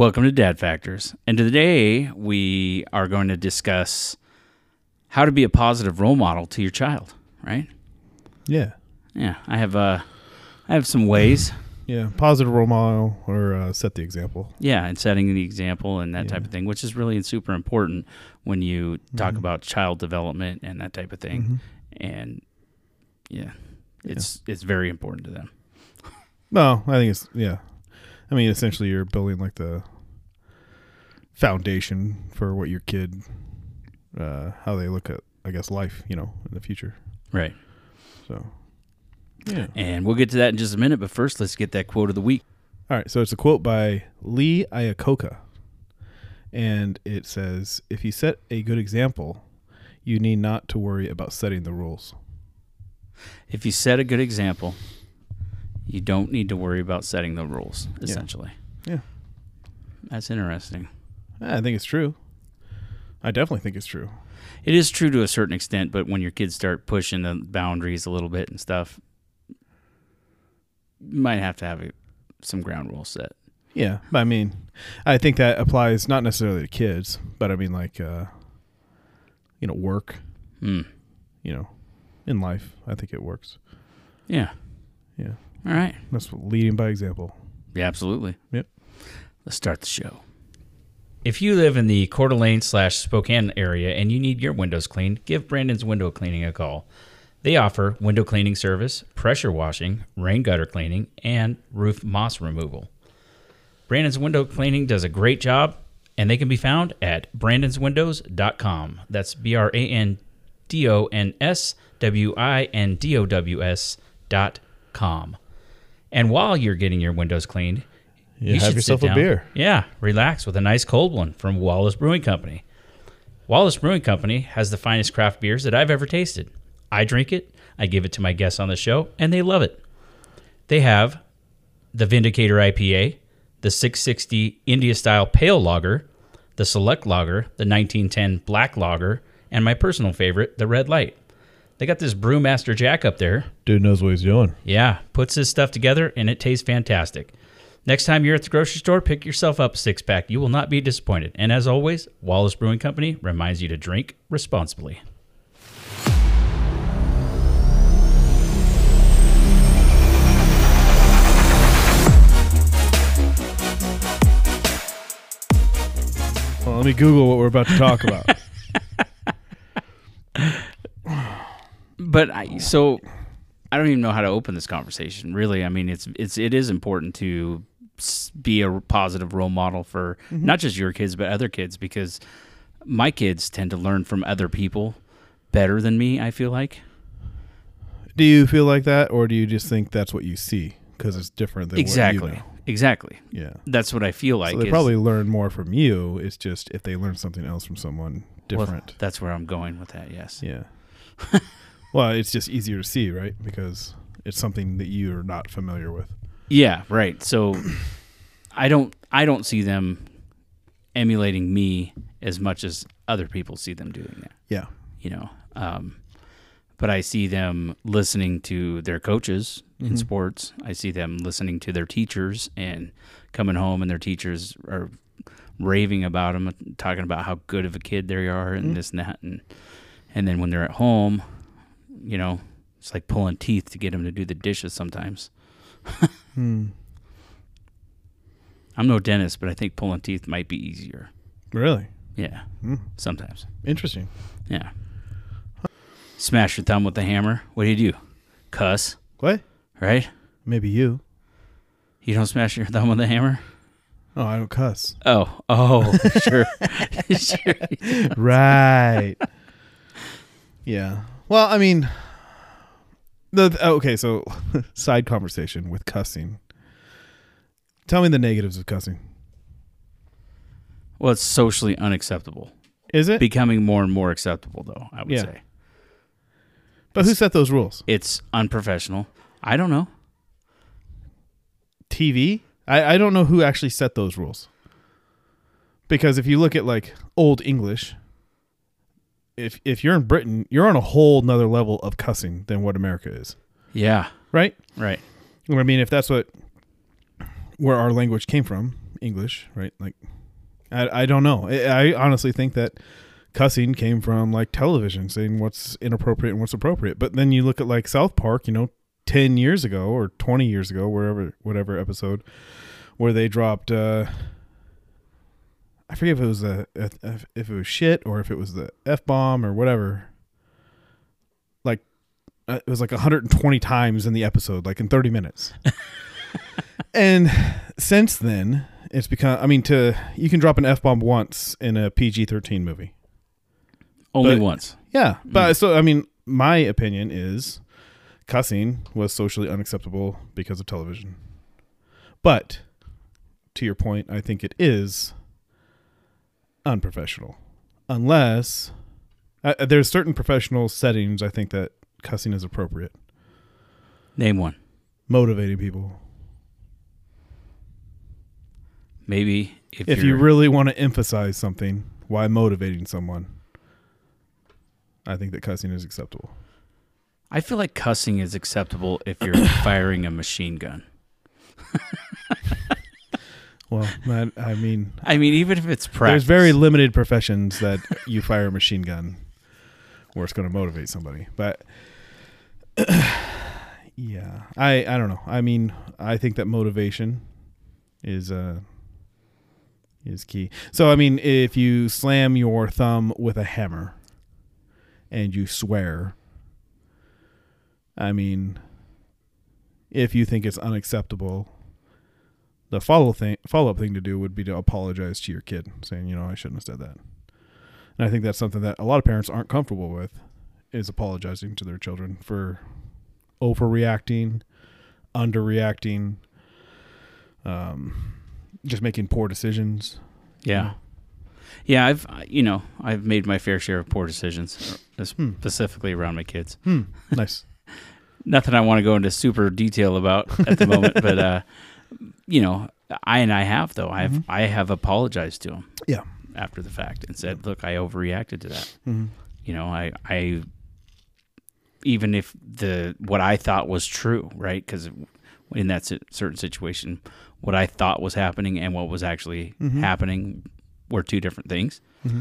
Welcome to Dad Factors. And today we are going to discuss how to be a positive role model to your child, right? Yeah. Yeah, I have uh I have some ways. Yeah. Positive role model or uh, set the example. Yeah, and setting the example and that type of thing, which is really super important when you talk Mhm. about child development and that type of thing. Mhm. And yeah, it's it's very important to them. No, I think it's yeah. I mean, essentially, you're building like the foundation for what your kid, uh, how they look at, I guess, life. You know, in the future. Right. So. Yeah. And we'll get to that in just a minute, but first let's get that quote of the week. All right, so it's a quote by Lee Iacocca, and it says, "If you set a good example, you need not to worry about setting the rules." If you set a good example, you don't need to worry about setting the rules, essentially. Yeah. That's interesting. I think it's true. I definitely think it's true. It is true to a certain extent, but when your kids start pushing the boundaries a little bit and stuff, you might have to have a, some ground rules set. Yeah, I mean, I think that applies not necessarily to kids, but I mean like, uh, you know, work. Hmm. You know, in life, I think it works. Yeah. Yeah, All right. that's leading by example. Yeah, absolutely. Yep. Let's start the show. If you live in the Coeur d'Alene slash Spokane area and you need your windows cleaned, give Brandon's Window Cleaning a call. They offer window cleaning service, pressure washing, rain gutter cleaning, and roof moss removal. Brandon's Window Cleaning does a great job, and they can be found at brandonswindows.com. That's B R A N D O N S W I N D O W S dot com. And while you're getting your windows cleaned, Yeah, you have yourself a beer. Yeah, relax with a nice cold one from Wallace Brewing Company. Wallace Brewing Company has the finest craft beers that I've ever tasted. I drink it, I give it to my guests on the show, and they love it. They have the Vindicator IPA, the 660 India Style Pale Lager, the Select Lager, the 1910 Black Lager, and my personal favorite, the Red Light. They got this Brewmaster Jack up there Dude knows what he's doing. yeah, puts his stuff together and it tastes fantastic. Next time you're at the grocery store, pick yourself up a six pack. You will not be disappointed. And as always, Wallace Brewing Company reminds you to drink responsibly. Well, let me Google what we're about to talk about. But I, oh, so I don't even know how to open this conversation. Really, I mean, it's it's it is important to be a positive role model for mm-hmm. not just your kids but other kids because my kids tend to learn from other people better than me. I feel like do you feel like that, or do you just think that's what you see because it's different than exactly, What you know? exactly. Yeah. That's what I feel like. so they is- probably learn more from you. It's just if they learn something else from someone well, different. that's where I'm going with that. Yes. yeah. well, it's just easier to see, right? Because it's something that you're not familiar with. Yeah, right. So I don't I don't see them emulating me as much as other people see them doing that. Yeah. You know, um, but I see them listening to their coaches in Mhm. sports. I see them listening to their teachers and coming home and their teachers are raving about them, talking about how good of a kid they are and Mhm. this and that, and and then when they're at home, you know, it's like pulling teeth to get him to do the dishes sometimes. Hmm. I'm no dentist, but I think pulling teeth might be easier. Really? Yeah, Hmm. sometimes. Interesting. Yeah. Smash your thumb with a hammer. What do you do? Cuss, What? right? Maybe you. You don't smash your thumb with a hammer? Oh, I don't cuss. Oh, oh, sure. sure. right. Yeah. Well, I mean, the oh, okay. So, side conversation with cussing. Tell me the negatives of cussing. Well, it's socially unacceptable. Is it? Becoming more and more acceptable, though, I would Yeah. say. but who set those rules? It's unprofessional. I don't know. TV. I I don't know who actually set those rules. Because if you look at like old English, if if you're in Britain, you're on a whole nother level of cussing than what America is, Yeah, right? right. I mean, if that's what where our language came from, English, right? Like, I I don't know. I, I honestly think that cussing came from like television, saying what's inappropriate and what's appropriate. But then you look at like South Park, you know, ten years ago or twenty years ago, wherever whatever episode, where they dropped. uh I forget if it was a if if it was shit or if it was the f bomb or whatever. Like uh, it was like 120 times in the episode, like in 30 minutes. and since then, it's become. I mean, to you can drop an f bomb once in a PG 13 movie. Only But- once. Yeah, but so I mean, my opinion is cussing was socially unacceptable because of television. But to your point, I think it is unprofessional, unless uh, there's certain professional settings. I think that cussing is appropriate, Name one. motivating people. Maybe if, If you really want to emphasize something, why motivating someone? I think that cussing is acceptable. I feel like cussing is acceptable if you're firing a machine gun. Well, I, I mean, I mean, even if it's practice. There's very limited professions that you fire a machine gun where it's going to motivate somebody. But yeah, I I don't know. I mean, I think that motivation is uh is key. So I mean, if you slam your thumb with a hammer and you swear, I mean, if you think it's unacceptable, the follow thing follow up thing to do would be to apologize to your kid, saying, you know, I shouldn't have said that. And I think that's something that a lot of parents aren't comfortable with, is apologizing to their children for overreacting, underreacting, um, just making poor decisions. Yeah. Yeah, I've you know I've made my fair share of poor decisions, uh, Hmm. specifically around my kids. Hmm. Nice. Nothing I want to go into super detail about at the moment, but uh, you know, I and I have though. I've Mhm. I have apologized to him. Yeah. After the fact, and said, "Look, I overreacted to that. hmm You know, I I even if the what I thought was true, right? Because in that certain situation, what I thought was happening and what was actually Mhm. happening were two different things. hmm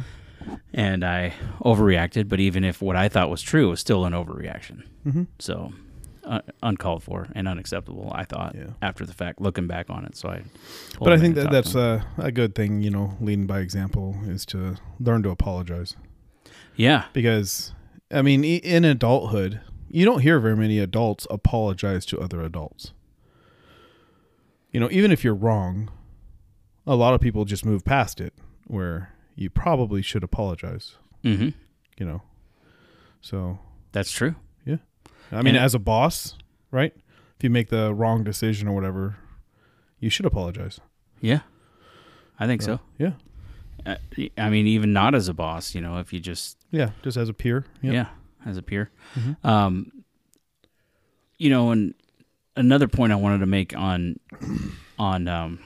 and I overreacted. But even if what I thought was true, it was still an overreaction. hmm So uh, uncalled for and unacceptable. I thought Yeah. after the fact, looking back on it. So I. But I think that that's a, a good thing, you know, leading by example is to learn to apologize. yeah, because I mean, in adulthood, you don't hear very many adults apologize to other adults. You know, even if you're wrong, a lot of people just move past it where you probably should apologize, hmm you know. So, that's true. I mean, And- as a boss, right? If you make the wrong decision or whatever, you should apologize. Yeah, I think so. Yeah. Uh, I mean, even not as a boss, you know, if you just Yeah, just as a peer. Yep. yeah, as a peer. Mhm. Um, you know, and another point I wanted to make on on um,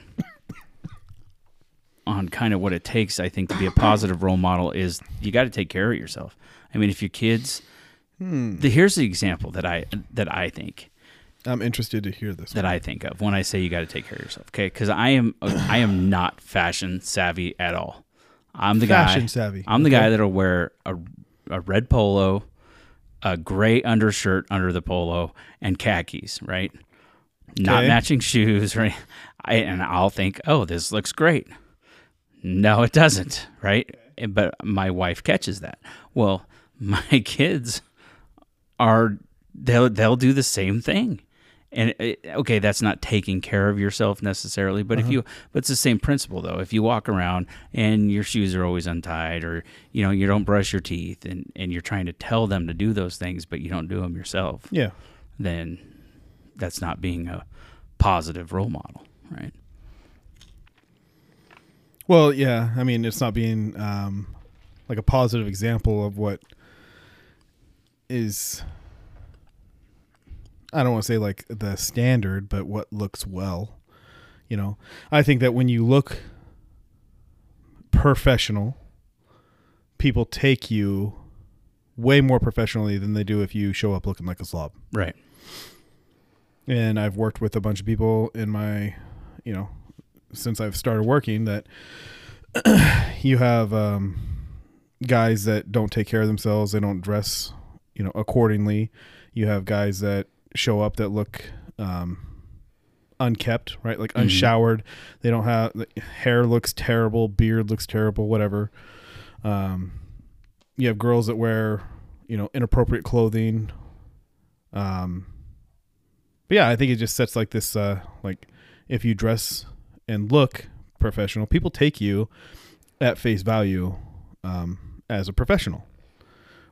on kind of what it takes, I think, to be a positive role model is you got to take care of yourself. I mean, if your kids, Hmm. the, here's the example that I that I think I'm interested to hear this. that I think of when I say you got to take care of yourself. Okay, because I am I am not fashion savvy at all. I'm the guy. Fashion savvy. I'm the Okay. guy that'll wear a, a red polo, a gray undershirt under the polo, and khakis, right? Not matching shoes, right? I, and I'll think, oh, this looks great. No, it doesn't, right? But my wife catches that. Well, my kids are they'll they'll do the same thing. And it, okay, that's not taking care of yourself necessarily, but if Uh-huh. you, but it's the same principle though. If you walk around and your shoes are always untied, or you know you don't brush your teeth, and and you're trying to tell them to do those things, but you don't do them yourself, Yeah. then that's not being a positive role model, right? Well, yeah. I mean, it's not being um, like a positive example of what is. I don't want to say like the standard, but what looks well. You know, I think that when you look professional, people take you way more professionally than they do if you show up looking like a slob. Right. and I've worked with a bunch of people in my, you know, since I've started working that you have um, guys that don't take care of themselves. They don't dress, you know, accordingly. You have guys that show up that look um, unkept, right? Like Mhm. unshowered. They don't have the hair looks terrible, beard looks terrible, whatever. Um, you have girls that wear, you know, inappropriate clothing. Um, but yeah, I think it just sets like this, uh, like if you dress and look professional, people take you at face value um, as a professional.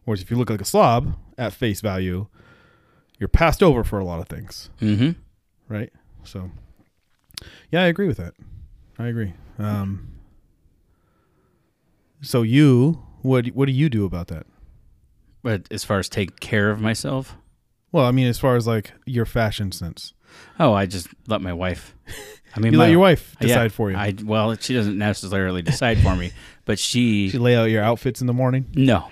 Whereas if you look like a slob at face value, you're passed over for a lot of things, Mm-hmm. right? So, yeah, I agree with that. I agree. Um, so you, what what do you do about that? But as far as take care of myself, Well, I mean, as far as like your fashion sense, oh, I just let my wife. I mean, you my, let your wife yeah, decide for you. I well, she doesn't necessarily decide for me, but she she lay out your outfits in the morning. no.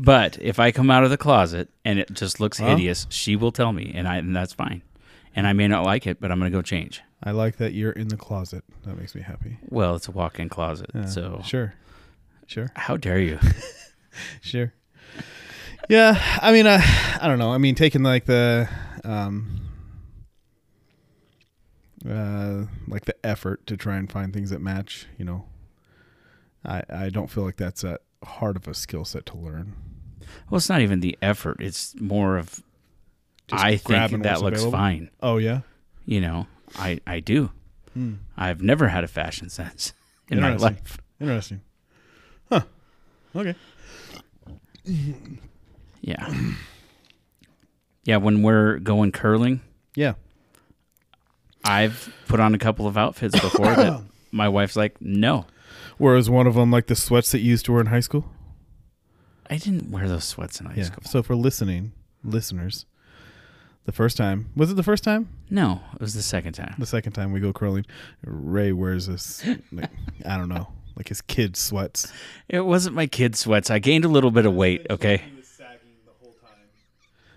But if I come out of the closet and it just looks Well. hideous, she will tell me, and I and that's fine. And I may not like it, but I'm gonna go change. I like that you're in the closet. That makes me happy. Well, it's a walk-in closet, Yeah, so sure, sure, how dare you? sure. Yeah, I mean, I, I don't know. I mean, taking like the, um, uh, like the effort to try and find things that match. You know, I I don't feel like that's a hard of a skill set to learn. Well, it's not even the effort; it's more of Just I grabbing think that what's looks available? fine. Oh yeah. You know, I I do. Hmm. I've never had a fashion sense in my Interesting. life. Interesting. Huh. Okay. Yeah. Yeah, when we're going curling, Yeah. I've put on a couple of outfits before that my wife's like, "No, Whereas one of them like the sweats that you used to wear in high school. I didn't wear those sweats in high Yeah. school." So for listening listeners, the first time was it the first time? No, it was the second time. The second time we go curling, Ray wears this. Like, I don't know, like his kid sweats. It wasn't my kid sweats. I gained a little bit of weight, okay?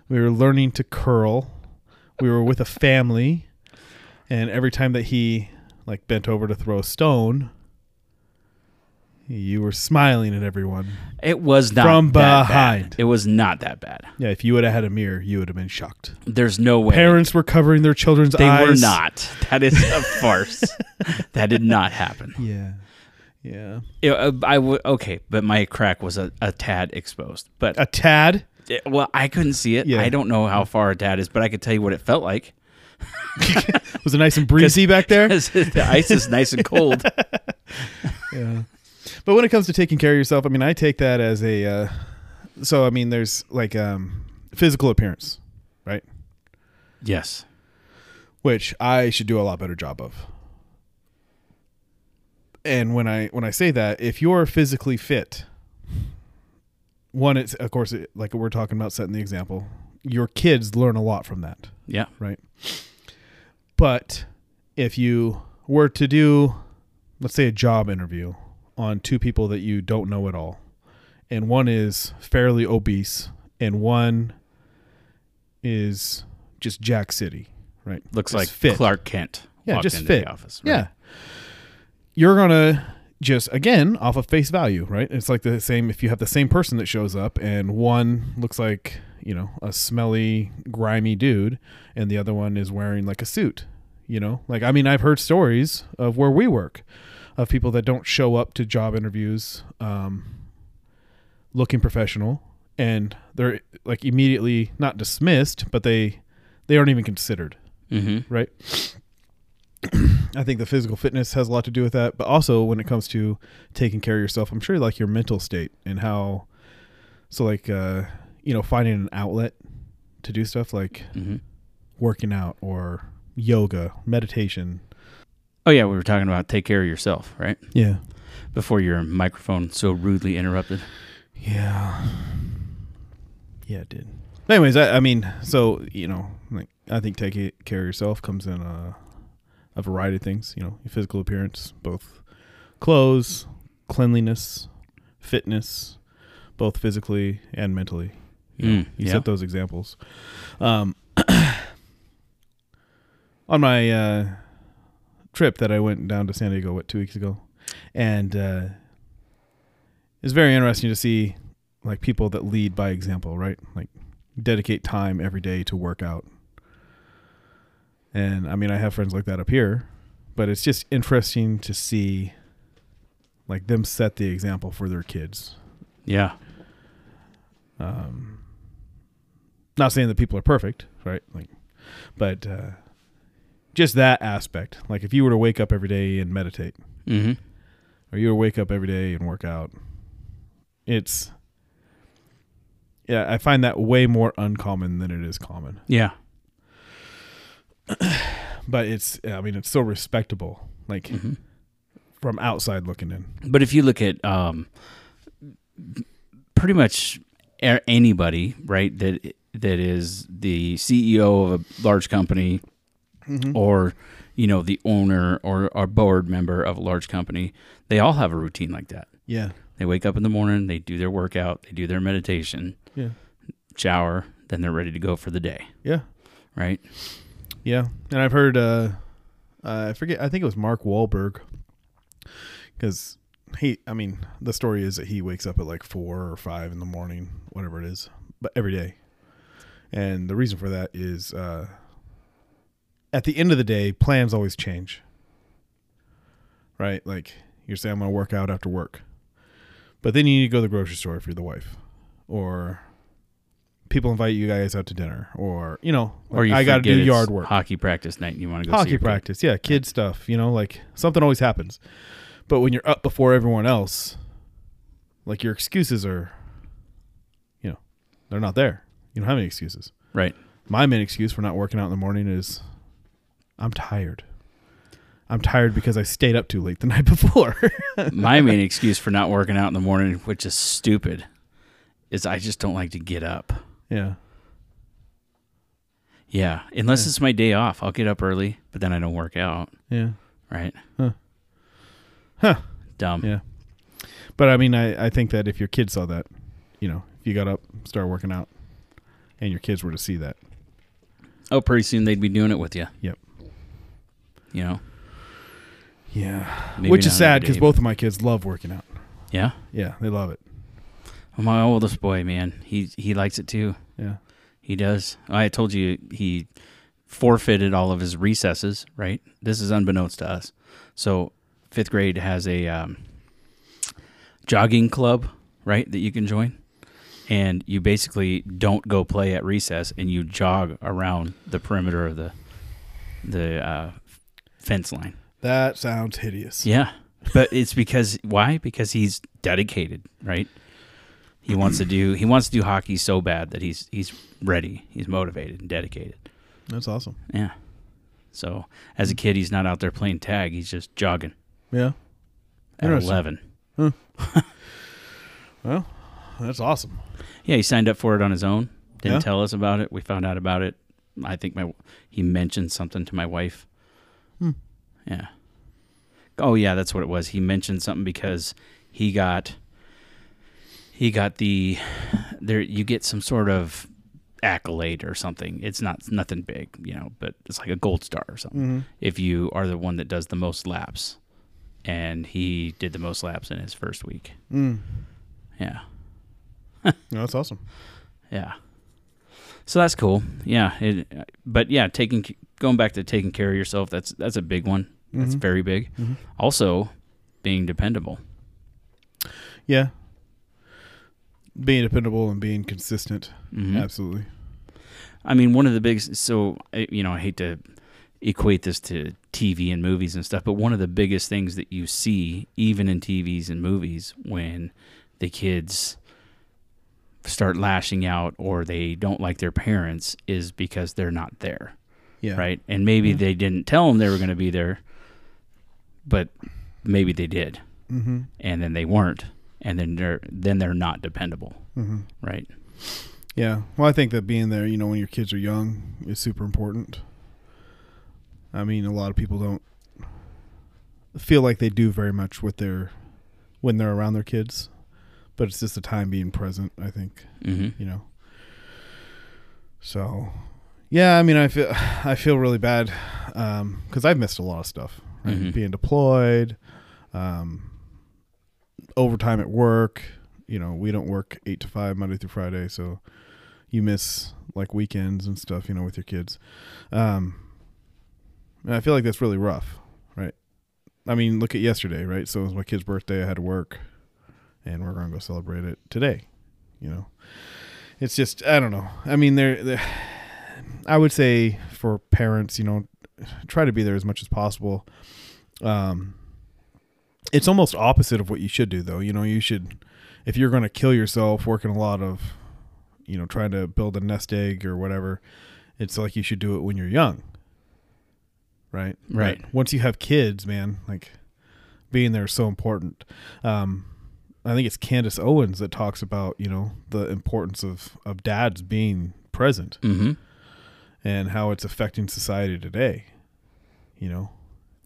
We were learning to curl. We were with a family, and every time that he like bent over to throw a stone, you were smiling at everyone. It was not From that behind. bad. It was not that bad. Yeah, if you would have had a mirror, you would have been shocked. There's no way. Parents were covering their children's they eyes. They were not. That is a farce. that did not happen. Yeah, yeah. It- uh, I would okay, but my crack was a, a tad exposed. But A tad. it- well, I couldn't see it. Yeah. I don't know how far a tad is, but I could tell you what it felt like. Was it nice and breezy back there? the ice is nice and cold. Yeah. But when it comes to taking care of yourself, I mean, I take that as a. Uh, so I mean, there's like um, physical appearance, right? yes. Which I should do a lot better job of. And when I when I say that, if you're physically fit, one, it's of course it, like we're talking about setting the example. Your kids learn a lot from that. Yeah. right? But if you were to do, let's say, a job interview on two people that you don't know at all, and one is fairly obese, and one is just Jack City, right? Looks Just like fit. Clark Kent. Yeah, just fit. The office. right? Yeah. You're gonna just again off of face value, right? It's like the same if you have the same person that shows up and one looks like, you know, a smelly, grimy dude and the other one is wearing like a suit, you know? Like I mean, I've heard stories of where we work of people that don't show up to job interviews um looking professional and they're like immediately not dismissed, but they they aren't even considered Mm-hmm. right? I think the physical fitness has a lot to do with that, but also when it comes to taking care of yourself, I'm sure like your mental state and how, so like, uh, you know, finding an outlet to do stuff like Mm-hmm. working out or yoga, meditation. Oh yeah, we were talking about take care of yourself, right? Yeah. Before your microphone so rudely interrupted. Yeah. Yeah, it did. But anyways, I, I mean, so, you know, like, I think taking care of yourself comes in a, a variety of things, you know, your physical appearance, both clothes, cleanliness, fitness, both physically and mentally. You, know, Mm, you yeah. set those examples. Um, on my uh, trip that I went down to San Diego what two weeks ago, and uh, it's very interesting to see like people that lead by example, right? Like dedicate time every day to work out. And I mean, I have friends like that up here, but it's just interesting to see like them set the example for their kids. Yeah. Um, not saying that people are perfect, right? Like, but uh, just that aspect. Like, if you were to wake up every day and meditate, Mm-hmm. or you were to wake up every day and work out, it's yeah, I find that way more uncommon than it is common. Yeah. But it's, I mean, it's so respectable. Like hmm from outside looking in. But if you look at um, pretty much anybody, right, that that is the CEO of a large company or you know the owner or a board member of a large company, they all have a routine like that. Yeah, They wake up in the morning, they do their workout, they do their meditation, yeah, shower, then they're ready to go for the day, yeah, right? yeah. And I've heard, uh, uh, I forget, I think it was Mark Wahlberg, because he, I mean, the story is that he wakes up at like four or five in the morning, whatever it is, but every day. And the reason for that is, uh, at the end of the day, plans always change. Right? Like you're saying, I'm going to work out after work. But then you need to go to the grocery store if you're the wife. Or people invite you guys out to dinner. Or, you know, Or you I got to do yard work. hockey practice night, and you want to go Hockey kid. practice. Yeah, kid stuff. You know, like something always happens. But when you're up before everyone else, like your excuses are, you know, they're not there. You don't have any excuses. right? My main excuse for not working out in the morning is I'm tired. I'm tired because I stayed up too late the night before. My main excuse for not working out in the morning, which is stupid, is I just don't like to get up. yeah. Yeah, unless Yeah. it's my day off, I'll get up early, but then I don't work out. Yeah. Right? Huh. Huh. Dumb. Yeah. But I mean, I, I think that if your kids saw that, you know, if you got up, started working out, and your kids were to see that, Oh, pretty soon they'd be doing it with you. Yep. You know, yeah, Maybe which is sad because both of my kids love working out. yeah. Yeah, they love it. Well, my oldest boy, man, he he likes it too. Yeah. He does. I told you he forfeited all of his recesses. Right. This is unbeknownst to us. So fifth grade has a um, jogging club, right, that you can join, and you basically don't go play at recess, and you jog around the perimeter of the the uh, fence line. That sounds hideous. Yeah. But it's because why? Because he's dedicated, right? He wants to do he wants to do hockey so bad that he's he's ready. He's motivated and dedicated. That's awesome. Yeah. So as a kid he's not out there playing tag, he's just jogging Yeah. at eleven. Well, that's awesome. Yeah, he signed up for it on his own. Didn't Yeah? tell us about it. We found out about it. I think my he mentioned something to my wife. Yeah. Oh yeah, that's what it was. He mentioned something because he got he got the there you get some sort of accolade or something. It's not nothing big, you know, but it's like a gold star or something. Mm-hmm. If you are the one that does the most laps. And he did the most laps in his first week. Mm. Yeah. No, that's awesome. Yeah. So that's cool. Yeah. It, but yeah, taking going back to taking care of yourself. That's that's a big one. That's Mhm. very big. Mhm. Also, being dependable. Yeah. Being dependable and being consistent. Mhm. Absolutely. I mean, one of the big. So you know, I hate to equate this to TV and movies and stuff, but one of the biggest things that you see, even in TVs and movies, when the kids start lashing out or they don't like their parents, is because they're not there. Yeah. right? And maybe Yeah. they didn't tell them they were going to be there, but maybe they did, Mm-hmm. and then they weren't, and then they're then they're not dependable, Mm-hmm. right? Yeah. Well, I think that being there, you know, when your kids are young is super important. I mean, a lot of people don't feel like they do very much with their when they're around their kids, but it's just the time being present, I think, Mm-hmm. you know. So, yeah, I mean, I feel I feel really bad um cuz I've missed a lot of stuff. right? Mhm. Being deployed, um, overtime at work. You know, we don't work eight to five Monday through Friday, so you miss like weekends and stuff. You know, with your kids. Um, and I feel like that's really rough, right? I mean, look at yesterday, right? So it was my kid's birthday. I had to work, and we're gonna go celebrate it today. You know, it's just I don't know. I mean, there I would say for parents, you know, try to be there as much as possible. Um, it's almost opposite of what you should do, though. You know, you should, if you're going to kill yourself working a lot of, you know, trying to build a nest egg or whatever, it's like you should do it when you're young. Right? Right. But once you have kids, man, like being there is so important. Um, I think it's Candace Owens that talks about, you know, the importance of, of dads being present Mm-hmm. And how it's affecting society today. You know?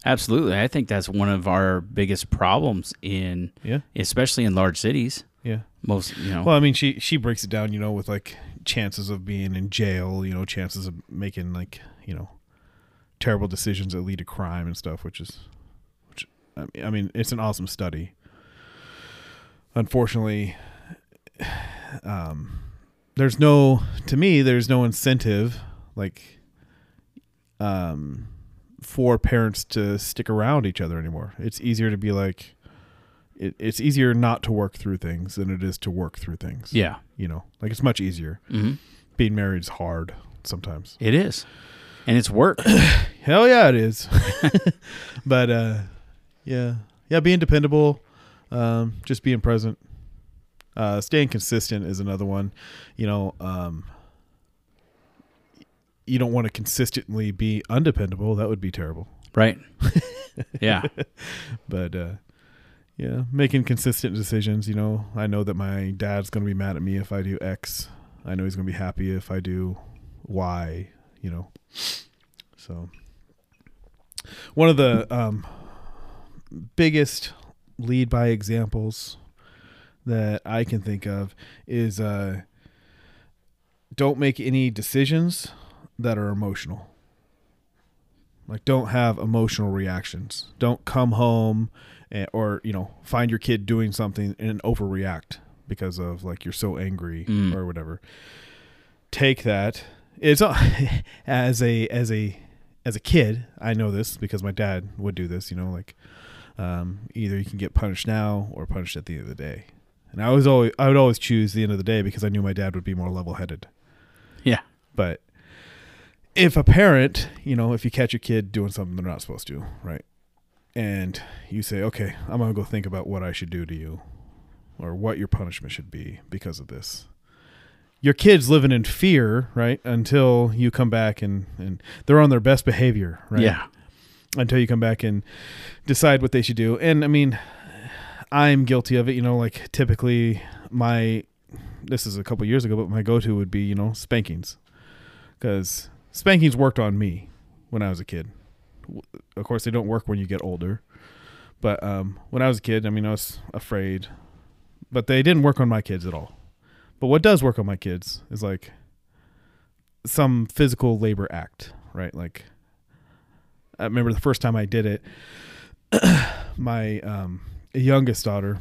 Absolutely. I think that's one of our biggest problems in, Yeah. especially in large cities. Yeah. Most, you know, Well, I mean, she she breaks it down, you know, with like chances of being in jail, you know, chances of making like, you know, terrible decisions that lead to crime and stuff, which is, which I mean, I mean, it's an awesome study. Unfortunately, um, there's no to me, there's no incentive like, um, for parents to stick around each other anymore. It's easier to be like. It, it's easier not to work through things than it is to work through things yeah. you know like it's much easier hmm being married is hard sometimes It is. And it's work. hell yeah it is but uh yeah yeah being dependable um just being present uh staying consistent is another one you know um you don't want to consistently be undependable that would be terrible right. Yeah. but uh yeah making consistent decisions you know i know that my dad's going to be mad at me if i do x i know he's going to be happy if i do y you know so one of the um biggest lead by examples that i can think of is uh don't make any decisions that are emotional. Like don't have emotional reactions. Don't come home and, or you know find your kid doing something and overreact because of like you're so angry Mm. or whatever. Take that. It's as a as a as a kid i know this because my dad would do this you know like um, either you can get punished now or punished at the end of the day. And i was always i would always choose the end of the day because i knew my dad would be more level-headed. Yeah. but if a parent, you know, if you catch your kid doing something they're not supposed to, right? And you say, okay, I'm going to go think about what I should do to you or what your punishment should be because of this. Your kid's living in fear, right? Until you come back and, and they're on their best behavior, right? Yeah. until you come back and decide what they should do. And I mean, I'm guilty of it. You know, like typically my this is a couple years ago, but my go-to would be you know spankings because spankings worked on me when I was a kid. Of course, they don't work when you get older, but um, when I was a kid, I mean, I was afraid, but they didn't work on my kids at all. But what does work on my kids is like some physical labor act, right? Like I remember the first time I did it, my um, youngest daughter,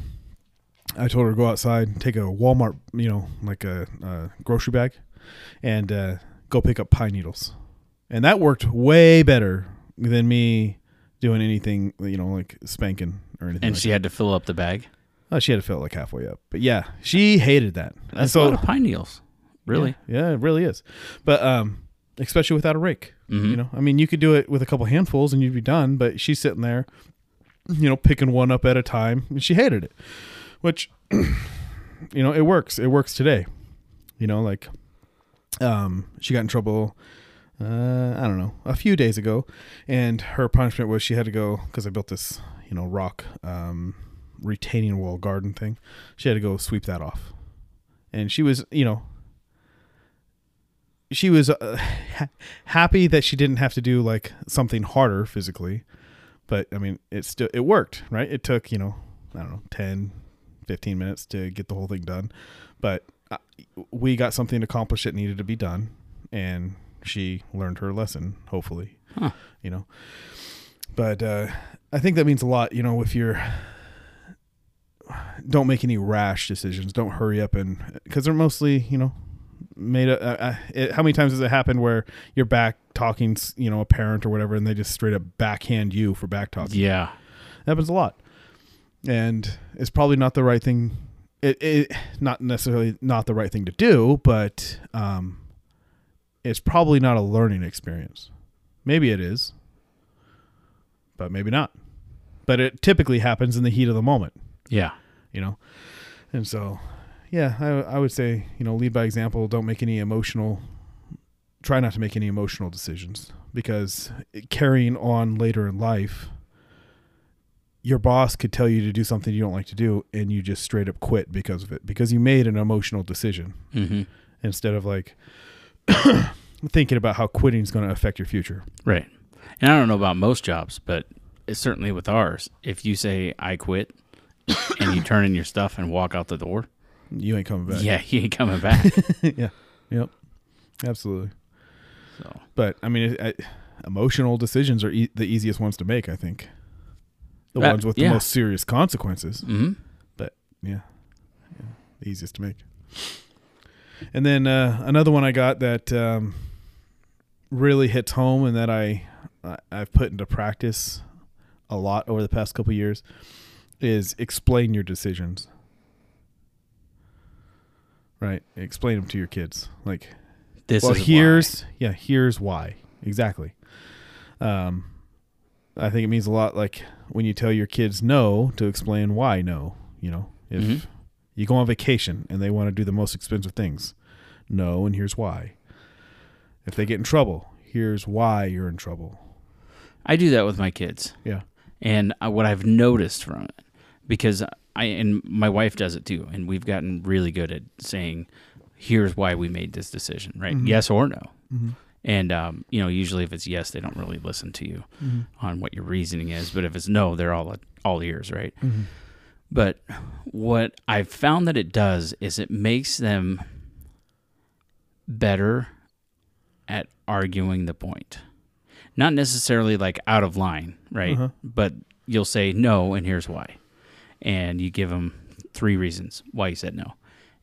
I told her to go outside, take a Walmart, you know, like a, a grocery bag, and uh, go pick up pine needles, and that worked way better than me doing anything, you know, like spanking or anything. And like she had to fill up the bag. oh, she had to fill it like halfway up, but yeah, she hated that. And That's a lot of pine needles. Really? yeah, yeah, it really is, but um, especially without a rake. Mhm. You know, I mean, you could do it with a couple handfuls and you'd be done, but she's sitting there, you know, picking one up at a time, and she hated it. Which, you know, it works. It works today. You know, like, um, she got in trouble. Uh, I don't know, a few days ago, and her punishment was she had to go because I built this, you know, rock um, retaining wall garden thing. She had to go sweep that off, and she was, you know, she was uh, ha- happy that she didn't have to do like something harder physically but i mean it still it worked right it took you know i don't know 10 15 minutes to get the whole thing done but we got something accomplished that needed to be done and she learned her lesson hopefully Huh. you know but uh, I think that means a lot. You know, if you're don't make any rash decisions. Don't hurry up and because they're mostly you know made a. Uh, it, how many times has it happened where you're back talking, you know, a parent or whatever, and they just straight up backhand you for back talking? Yeah. happens a lot, and it's probably not the right thing. It, it not necessarily not the right thing to do, but um, it's probably not a learning experience. Maybe it is, but maybe not. But it typically happens in the heat of the moment, Yeah. you know, and so yeah, I, I would say you know lead by example. Don't make any emotional. Try not to make any emotional decisions because carrying on later in life your boss could tell you to do something you don't like to do and you just straight up quit because of it because you made an emotional decision Mm-hmm. instead of like thinking about how quitting is going to affect your future Right. And I don't know about most jobs, but it's certainly with ours. If you say I quit and you turn in your stuff and walk out the door, you ain't coming back yeah, you ain't coming back. yeah yep absolutely so but i mean it, I, emotional decisions are e- the easiest ones to make i think the Uh, ones with yeah. the most serious consequences. Hmm yeah, yeah the easiest to make. And then uh, another one i got that um, really hits home and that i I- i've put into practice a lot over the past couple years is explain your decisions. Right? Explain them to your kids. Like this well is here's yeah here's why. Exactly. Um i think it means a lot like when you tell your kids no to explain why no you know if Mhm. you go on vacation and they want to do the most expensive things no and here's why if they get in trouble here's why you're in trouble. I do that with my kids. yeah And uh, what I've noticed from it, because I and my wife does it too, and we've gotten really good at saying, "Here's why we made this decision." Right? Mhm. Yes or no. mm-hmm. And um, you know, usually if it's yes, they don't really listen to you Mm-hmm. on what your reasoning is. But if it's no, they're all all ears, right? Mm-hmm. But what I've found that it does is it makes them better at arguing the point. Not necessarily like out of line, right? Uh-huh. But you'll say no, and here's why. And you give them three reasons why you said no.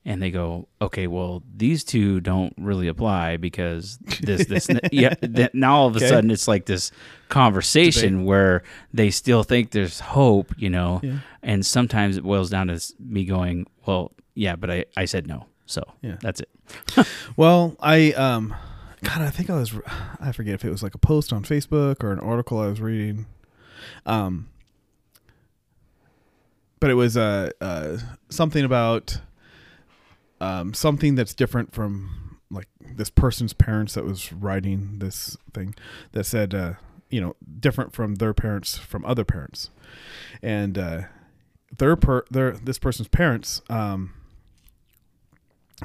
And they go, okay, well, these two don't really apply because this, this, yeah. Then now all of a Okay. sudden it's like this conversation where they still think there's hope, you know, yeah and sometimes it boils down to me going, well, yeah, but I, I said no. So Yeah. that's it. Well, I um, God, I think I was, I forget if it was like a post on Facebook or an article I was reading, um, but it was uh, uh something about um something that's different from like this person's parents that was writing this thing that said uh you know different from their parents from other parents, and uh, their per their this person's parents um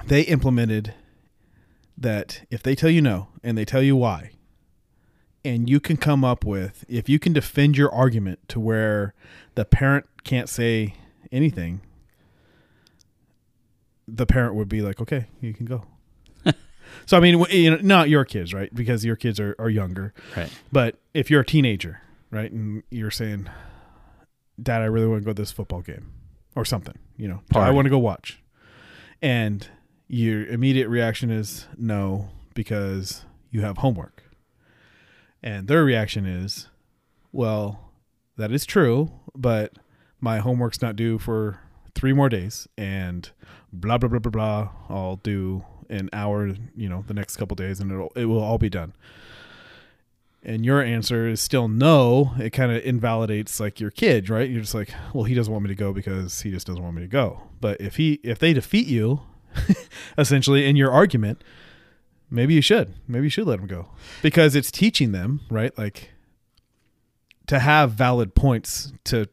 they implemented that if they tell you no and they tell you why and you can come up with if you can defend your argument to where the parent can't say anything the parent would be like okay you can go. So i mean you know not your kids right? Because your kids are, are younger. Right. but if you're a teenager right and you're saying dad i really want to go to this football game or something you know i want to go watch and your immediate reaction is no because you have homework. And their reaction is well that is true but my homework's not due for three more days and blah blah blah blah blah i'll do an hour you know the next couple days and it'll it will all be done. And your answer is still no. It kind of invalidates like your kid right? You're just like well he doesn't want me to go because he just doesn't want me to go. But if he if they defeat you essentially in your argument maybe you should. Maybe you should let him go. Because it's teaching them right? Like to have valid points to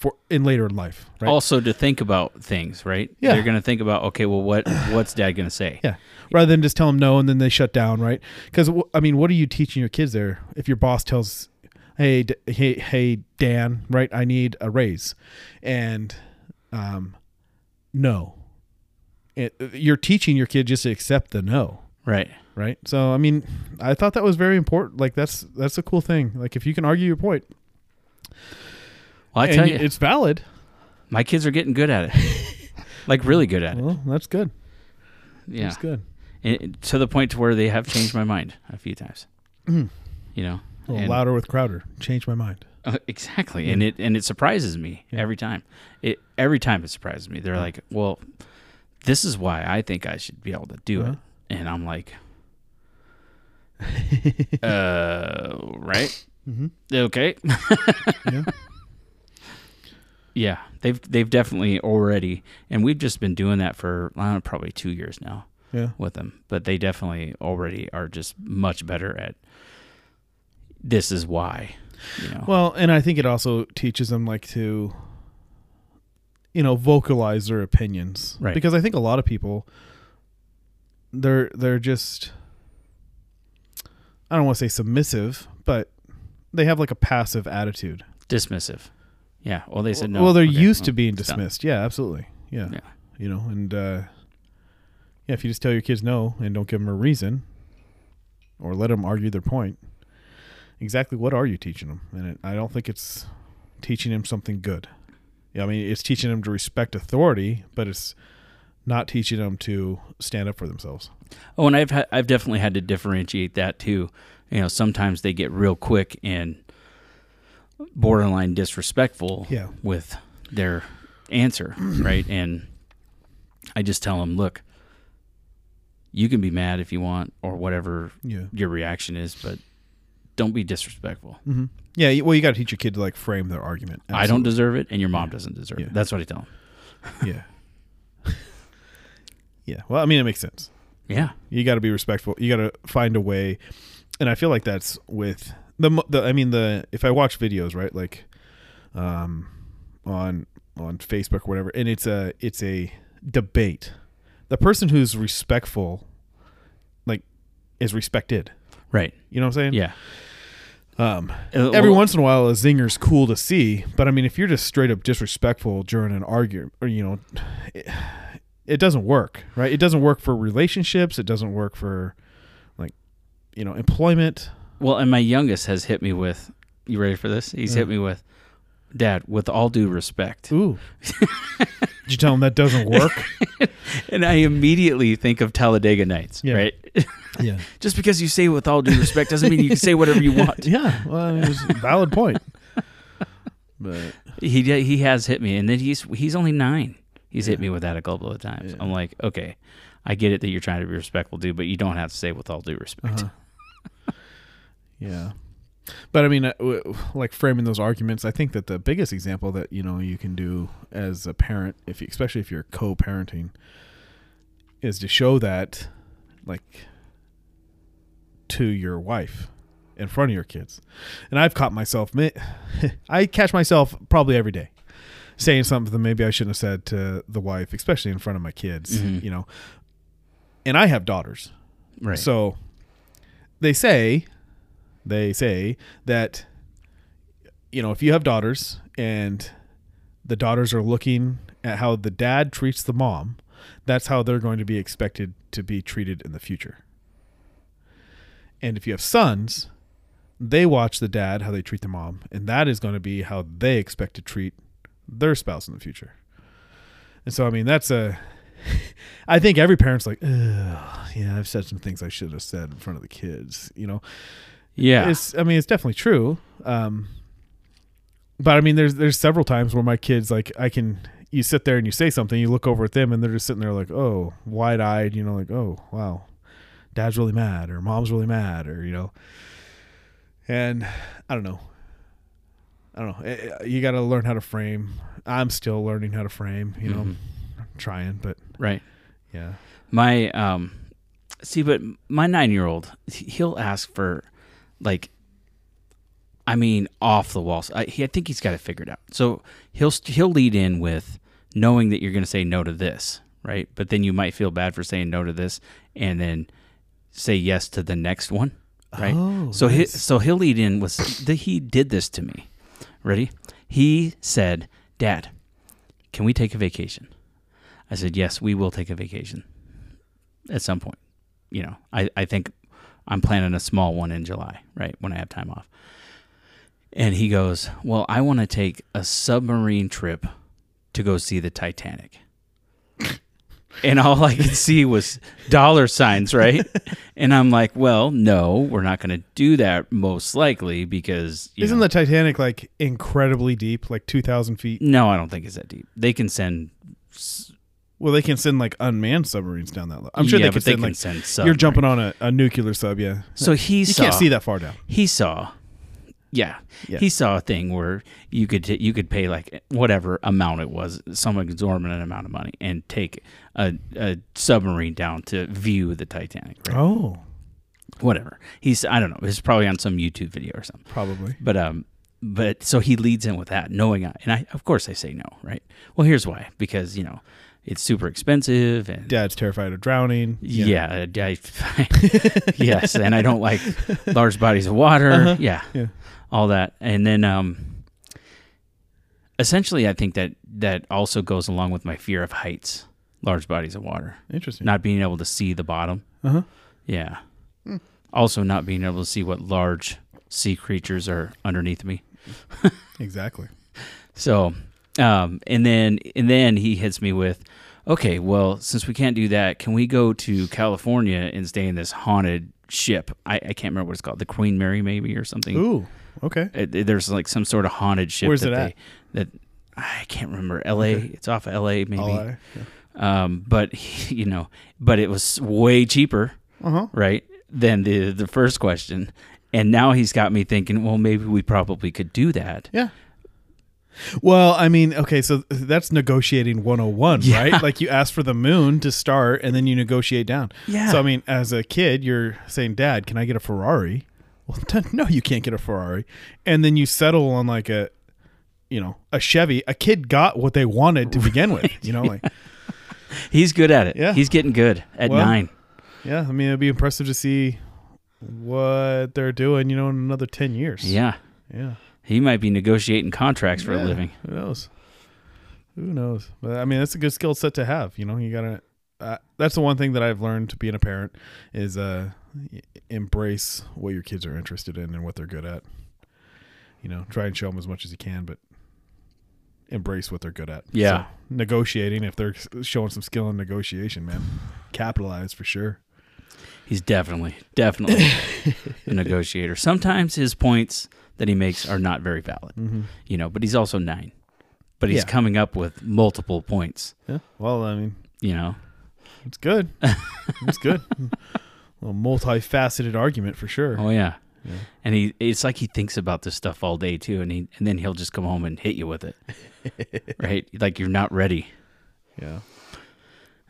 for in later in life right Also to think about things, right? Yeah. They're going to think about, okay, well, what what's dad going to say? Yeah. Rather than just tell them no and then they shut down, right? Because I mean, what are you teaching your kids there? If your boss tells, "Hey, D- hey, hey, Dan, right? I need a raise," and um, no, it, you're teaching your kid just to accept the no. Right. right? So I mean, I thought that was very important. Like that's that's a cool thing. Like if you can argue your point, Well, I tell you, it's valid. my kids are getting good at it. like really good at it. Well, that's good. Yeah. That's good. And to the point to where they have changed my mind a few times. Mhm. You know. A little louder with Crowder. Changed my mind. Uh, exactly, and it and it surprises me Yeah. every time. It every time it surprises me. They're like, "Well, this is why I think I should be able to do Uh-huh. it," and I'm like, "Uh, right, Mm-hmm. okay." Yeah. Yeah, they've they've definitely already, and we've just been doing that for I don't know, probably two years now Yeah. with them. But they definitely already are just much better at. This is why, you know. Well, and I think it also teaches them like to, you know, vocalize their opinions. Right. Because I think a lot of people, they're they're just, I don't want to say submissive, but they have like a passive attitude. dismissive. Yeah. Well, they said no. Well, they're Okay, used to being it's done. dismissed. Yeah, absolutely. Yeah. Yeah. You know, and uh, yeah, if you just tell your kids no and don't give them a reason, or let them argue their point, exactly what are you teaching them? And it, I don't think it's teaching them something good. Yeah, I mean, it's teaching them to respect authority, but it's not teaching them to stand up for themselves. Oh, and I've ha- I've definitely had to differentiate that too. You know, sometimes they get real quick and borderline disrespectful Yeah. with their answer, right? And I just tell them, look, you can be mad if you want or whatever Yeah. your reaction is, but don't be disrespectful. hmm Yeah. Well, you got to teach your kid to like frame their argument. I don't deserve it, and your mom Yeah. doesn't deserve Yeah. it. That's what I tell them. yeah. yeah. Well, I mean, it makes sense. Yeah, You got to be respectful. You got to find a way, and I feel like that's with the, the. I mean, the if I watch videos, right, like, um, on on Facebook or whatever, and it's a it's a debate. The person who's respectful, like, is respected. right. You know what I'm saying? Yeah. Um, Uh, every once in a while, a zinger's cool to see, but I mean, if you're just straight up disrespectful during an argument, or you know, it, it doesn't work, right? It doesn't work for relationships. It doesn't work for, like, you know, employment. Well, and my youngest has hit me with. You ready for this? He's hit me with, Dad. With all due respect, Ooh, did you tell him that doesn't work? and I immediately think of Talladega Nights. Yeah. Right. yeah, Just because you say with all due respect doesn't mean you can say whatever you want. yeah. Well, I mean, it's a valid point. But He he has hit me, and then he's he's only nine. He's hit me with that a couple of times. Yeah. I'm like, okay, I get it that you're trying to be respectful, dude, but you don't have to say with all due respect. Uh-huh. Yeah, but I mean, uh, like framing those arguments, I think that the biggest example that you know you can do as a parent, if you, especially if you're co-parenting, is to show that, like, to your wife in front of your kids. And I've caught myself, I catch myself probably every day saying something that maybe I shouldn't have said to the wife, especially in front of my kids. Mhm. You know, and I have daughters. Right. So they say they say that you know, if you have daughters and the daughters are looking at how the dad treats the mom, that's how they're going to be expected to be treated in the future. And if you have sons, they watch the dad how they treat the mom, and that is going to be how they expect to treat their spouse in the future. And so I mean, that's a I think every parent's like, yeah, I've said some things I should have said in front of the kids. You know, yeah. it's. I mean, it's definitely true. Um, but I mean, there's there's several times where my kids like I can. You sit there and you say something, you look over at them, and they're just sitting there like, oh, wide eyed. You know, like, oh, wow, dad's really mad, or mom's really mad, or you know. And I don't know. I don't know. Eh, eh, You got to learn how to frame. I'm still learning how to frame. You know, Mhm. trying, but right. yeah. My um, see, but my nine year old, he'll ask for, like, I mean, off the walls. I, he, I think he's got it figured out. So he'll he'll lead in with knowing that you're going to say no to this, right? But then you might feel bad for saying no to this, and then say yes to the next one, right? Oh, so he, so he'll lead in with the, he did this to me. Ready? He said, "Dad, can we take a vacation?" I said, "Yes, we will take a vacation at some point." you know, I, I think I'm planning a small one in July, right? When I have time off. And he goes, Well, I want to take a submarine trip to go see the Titanic. and all I could see was dollar signs, right? and I'm like, Well, no, we're not going to do that most likely because. You Isn't know, the Titanic like incredibly deep, like two thousand feet? No, I don't think it's that deep. They can send. Well, they can send like unmanned submarines down that low. I'm sure yeah, they they send can like send you're jumping on a, a nuclear sub. Yeah, So he you saw. can't see that far down. he saw yeah, Yeah. he saw a thing where you could t- you could pay like whatever amount it was some exorbitant amount of money and take a, a submarine down to view the titanic right? Oh, whatever he's i don't know it's probably on some youtube video or something probably. but um but so he leads in with that knowing I, and i of course i say no right well here's why because you know it's super expensive and Dad's terrified of drowning. yeah, I, yes, and I don't like large bodies of water. Uh-huh. Yeah, Yeah. all that, and then um, essentially, I think that that also goes along with my fear of heights, large bodies of water, Interesting. not being able to see the bottom. uh huh. Yeah, also not being able to see what large sea creatures are underneath me. Exactly. So, um, and then and then he hits me with, okay, well, since we can't do that, can we go to California and stay in this haunted ship? I, I can't remember what it's called, the Queen Mary, maybe or something. Ooh. Okay. It- it- there's like some sort of haunted ship. Where's that it at? They, that I can't remember. L.A. It's off of L.A. Maybe. Uh Um, but you know, but it was way cheaper, huh. right, than the the first question. And now he's got me thinking, well, maybe we probably could do that. Yeah. Well, I mean, okay, so that's negotiating 101, Yeah. right? Like you ask for the moon to start and then you negotiate down. Yeah. So, I mean, as a kid, you're saying, Dad, can I get a Ferrari? Well, no, you can't get a Ferrari. And then you settle on like a, you know, a Chevy. A kid got what they wanted to begin with, you know, like, He's good at it. Yeah. He's getting good at Well, nine. yeah, I mean, it'd be impressive to see what they're doing, you know, in another 10 years. Yeah. Yeah. He might be negotiating contracts for Yeah, a living. Who knows? Who knows? But I mean, that's a good skill set to have. You know, you gotta. Uh, that's the one thing that I've learned to being a parent is uh, embrace what your kids are interested in and what they're good at. You know, try and show them as much as you can, but embrace what they're good at. Yeah. So, negotiating if they're showing some skill in negotiation, man, capitalize for sure. He's definitely, definitely a negotiator. Sometimes his points that he makes are not very valid, Mm-hmm. you know, but he's also nine. But he's Yeah. coming up with multiple points, Yeah. Well, I mean, you know. it's good. it's good. A multifaceted argument for sure. Oh yeah. Yeah. And he it's like he thinks about this stuff all day too and he and then he'll just come home and hit you with it. right? Like you're not ready. Yeah.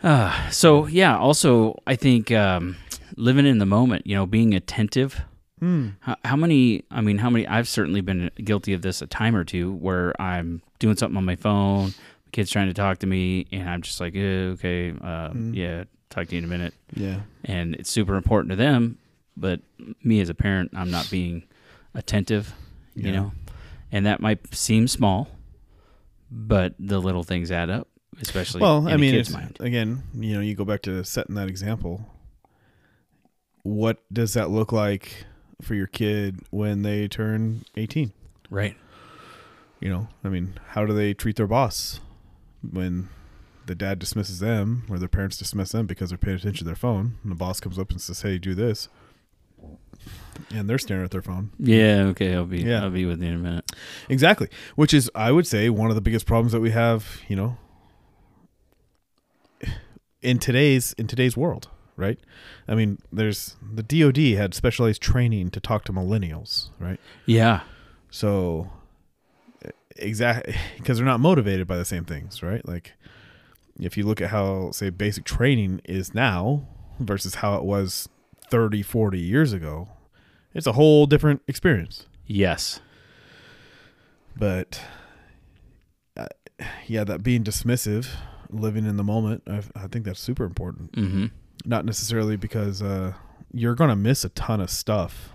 Uh, so yeah, also I think um, living in the moment, you know, being attentive. Hmm. How, how many? I mean, how many? I've certainly been guilty of this a time or two, where I'm doing something on my phone, my kid's trying to talk to me, and I'm just like, eh, okay, uh, Mm. yeah, talk to you in a minute, Yeah. and it's super important to them, but me as a parent, I'm not being attentive, you Yeah. know, and that might seem small, but the little things add up, especially Well, in I a mean, kid's it's, mind. again, you know, you go back to setting that example. What does that look like for your kid when they turn 18? Right. You know, I mean, how do they treat their boss when the dad dismisses them or their parents dismiss them because they're paying attention to their phone and the boss comes up and says, "Hey, do this." And they're staring at their phone. Yeah. Okay. I'll be. Yeah. I'll be with you in a minute. Exactly. Which is, I would say, one of the biggest problems that we have, you know, in today's in today's world, right? I mean, there's the DoD had specialized training to talk to millennials, right? Yeah. So, exactly because they're not motivated by the same things, right? Like, if you look at how, say, basic training is now versus how it was 30, 40 years ago, it's a whole different experience. Yes. but uh, yeah that being dismissive living in the moment i, I think that's super important Mm-hmm. Not necessarily because uh, you're gonna miss a ton of stuff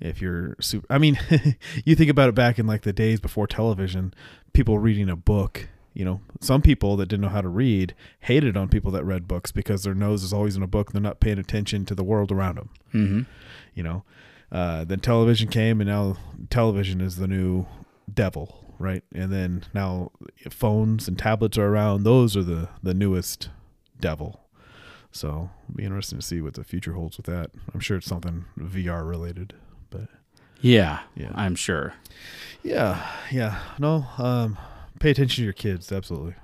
if you're super i mean you think about it back in like the days before television people reading a book You know, some people that didn't know how to read hated on people that read books because their nose is always in a book. They're not paying attention to the world around them. Mm-hmm. You know, uh, then television came, and now television is the new devil, right? And then now phones and tablets are around. Those are the the newest devil. So it'll be interesting to see what the future holds with that. I'm sure it's something VR related, but Yeah, Yeah. I'm sure. yeah, yeah, no. Um, pay attention to your kids. Absolutely,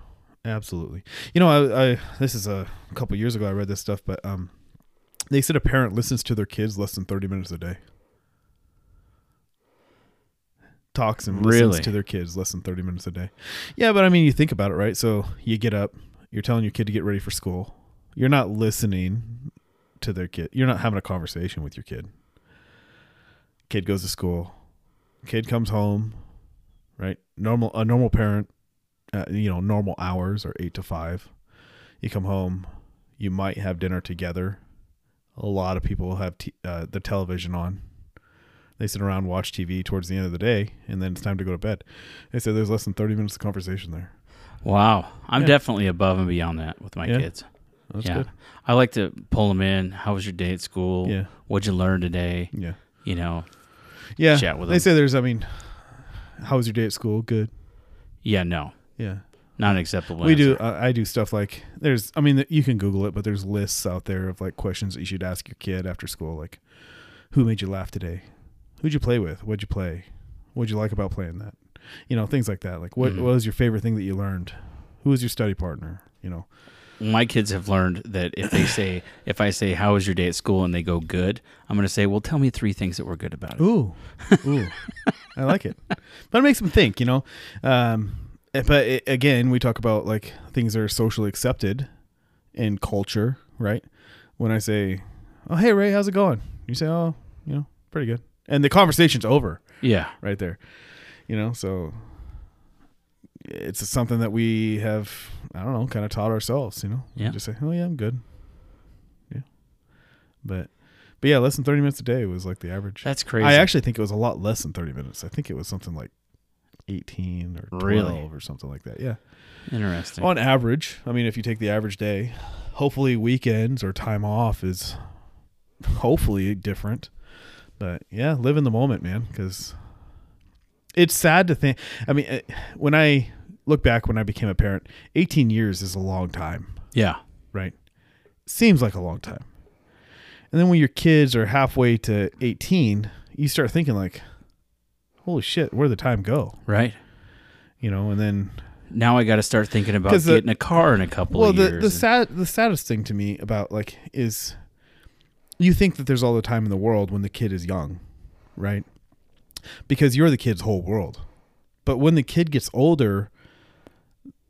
absolutely. You know, I, I this is a couple years ago. I read this stuff, but um, they said a parent listens to their kids less than 30 minutes a day. Talks and listens Really? to their kids less than 30 minutes a day. Yeah, but I mean, you think about it, right? So you get up, you're telling your kid to get ready for school. You're not listening to their kid. You're not having a conversation with your kid. Kid goes to school. Kid comes home, right? Normal a normal parent, uh, you know, normal hours are 8 to 5. You come home, you might have dinner together. A lot of people have t- uh, the television on. They sit around, watch TV towards the end of the day, and then it's time to go to bed. They said there's less than 30 minutes of conversation there. Wow, I'm Yeah. definitely above and beyond that with my Yeah. kids. That's yeah, good. I like to pull them in. How was your day at school? Yeah. What'd you learn today? Yeah. You know, Yeah. Chat with them. they say there's, I mean, how was your day at school? Good. yeah, no, Yeah. not an acceptable. we do. Uh, I do stuff like there's. I mean, you can Google it, but there's lists out there of like questions that you should ask your kid after school, like, who made you laugh today? Who'd you play with? What'd you play? What'd you like about playing that? You know, things like that. Like, what, Mhm. what was your favorite thing that you learned? Who was your study partner? You know, My kids have learned that if they say, if I say, "How was your day at school?" and they go good, I'm going to say, "Well, tell me three things that were good about it." Ooh, ooh, I like it. But it makes them think, you know. Um, eh, but it, again, we talk about like things that are socially accepted in culture, right? When I say, "Oh, hey Ray, how's it going?" You say, "Oh, you know, pretty good," and the conversation's over Yeah, right there. You know, so it's something that we have, I don't know, kind of taught ourselves. You know, We Yeah. just say, "Oh yeah, I'm good." Yeah, but. But yeah, less than thirty minutes a day was like the average. that's crazy. I actually think it was a lot less than 30 minutes. I think it was something like 18 or 12 Really? or something like that. Yeah. interesting. On average, I mean, if you take the average day, hopefully weekends or time off is hopefully different. But yeah, live in the moment, man, because it's sad to think. I mean, eh, when I look back when I became a parent, 18 years is a long time yeah, right? Seems like a long time. And then when your kids are halfway to 18, you start thinking like, holy shit, where'd the time go? right. You know, and then Now I got to start thinking about the- getting a car in a couple well, of the years. the and- sad the saddest thing to me about like is you think that there's all the time in the world when the kid is young, right? Because you're the kid's whole world. But when the kid gets older,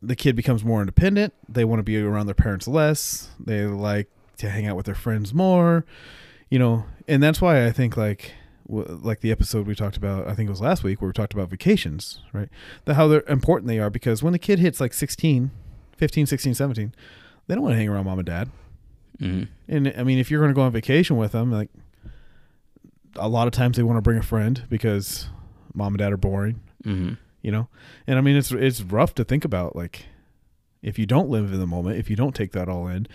the kid becomes more independent. They want to be around their parents less. They like to hang out with their friends more, you know. And that's why I think like w- like the episode we talked about, I think it was last week where we talked about vacations, right? The how they're important they are because when the kid hits like 16, 15, 16, 17, they don't want to hang around mom and dad. Mhm. And I mean, if you're going to go on vacation with them, like a lot of times they want to bring a friend because mom and dad are boring, Mhm. You know. And I mean, it's it's rough to think about. Like, if you don't live in the moment, if you don't take that all in,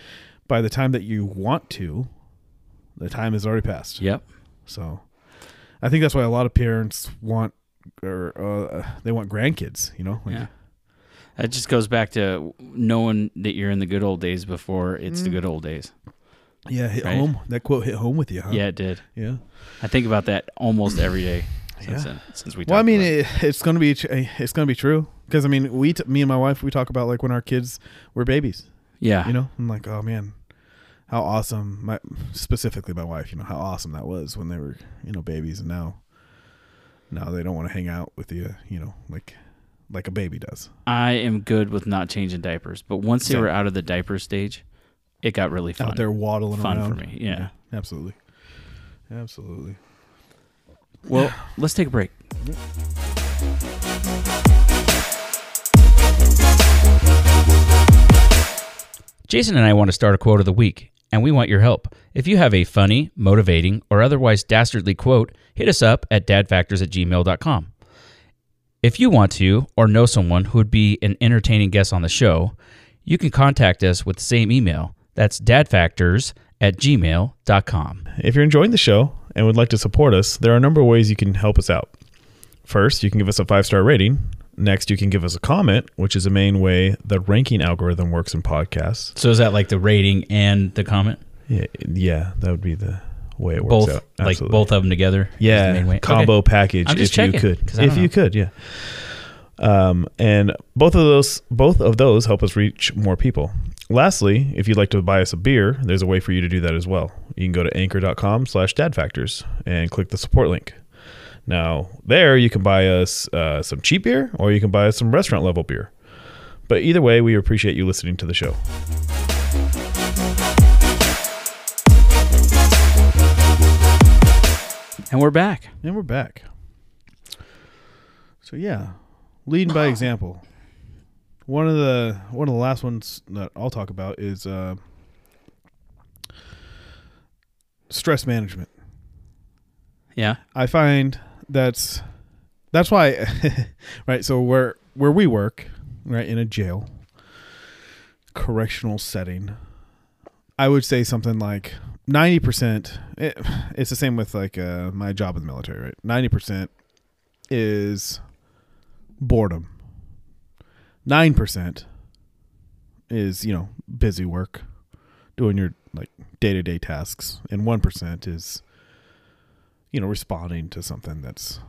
by the time that you want to, the time has already passed. Yep. So, I think that's why a lot of parents want or uh, they want grandkids. You know, like, Yeah. That just goes back to knowing that you're in the good old days before it's the Mm. good old days. yeah, hit Right. home. That quote hit home with you, huh? Yeah, it did. yeah. I think about that almost every day since Yeah. then, since we. Well, I mean, it. it, it's gonna be eh, it's gonna be true because I mean, we t- me and my wife we talk about like when our kids were babies. yeah, You know, I'm like, oh man, how awesome! My specifically my wife, you know, how awesome that was when they were you know babies, and now now they don't want to hang out with you, you know, like like a baby does. I am good with not changing diapers, but once they were out of the diaper stage, it got really fun. Out there waddling Fun around for me, yeah. absolutely, absolutely. Well, let's take a break. Jason and I want to start a quote of the week, and we want your help. If you have a funny, motivating, or otherwise dastardly quote, hit us up at dadfactors at gmail.com. If you want to or know someone who would be an entertaining guest on the show, you can contact us with the same email. That's dadfactors at gmail.com. If you're enjoying the show and would like to support us, there are a number of ways you can help us out. First, you can give us a five star rating. Next, you can give us a comment, which is the main way the ranking algorithm works in podcasts. So is that like the rating and the comment? Yeah, yeah that would be the way it works Both, out. like both of them together? yeah combo Okay. package I'm just if you checking, could 'cause I if don't you could yeah um, and both of those both of those help us reach more people lastly if you'd like to buy us a beer there's a way for you to do that as well you can go to anchor.com slash dadfactors and click the support link now there you can buy us uh, some cheap beer or you can buy us some restaurant level beer but either way we appreciate you listening to the show And we're back. And we're back. So yeah, leading by example. One of the one of the last ones that I'll talk about is uh, stress management. Yeah. I find that's that's why right. So where where we work, right in a jail, correctional setting, I would say something like ninety percent. It, it's the same with like uh, my job in the military, right? Ninety percent is boredom. Nine percent is you know busy work, doing your like day to day tasks, and one percent is you know responding to something that's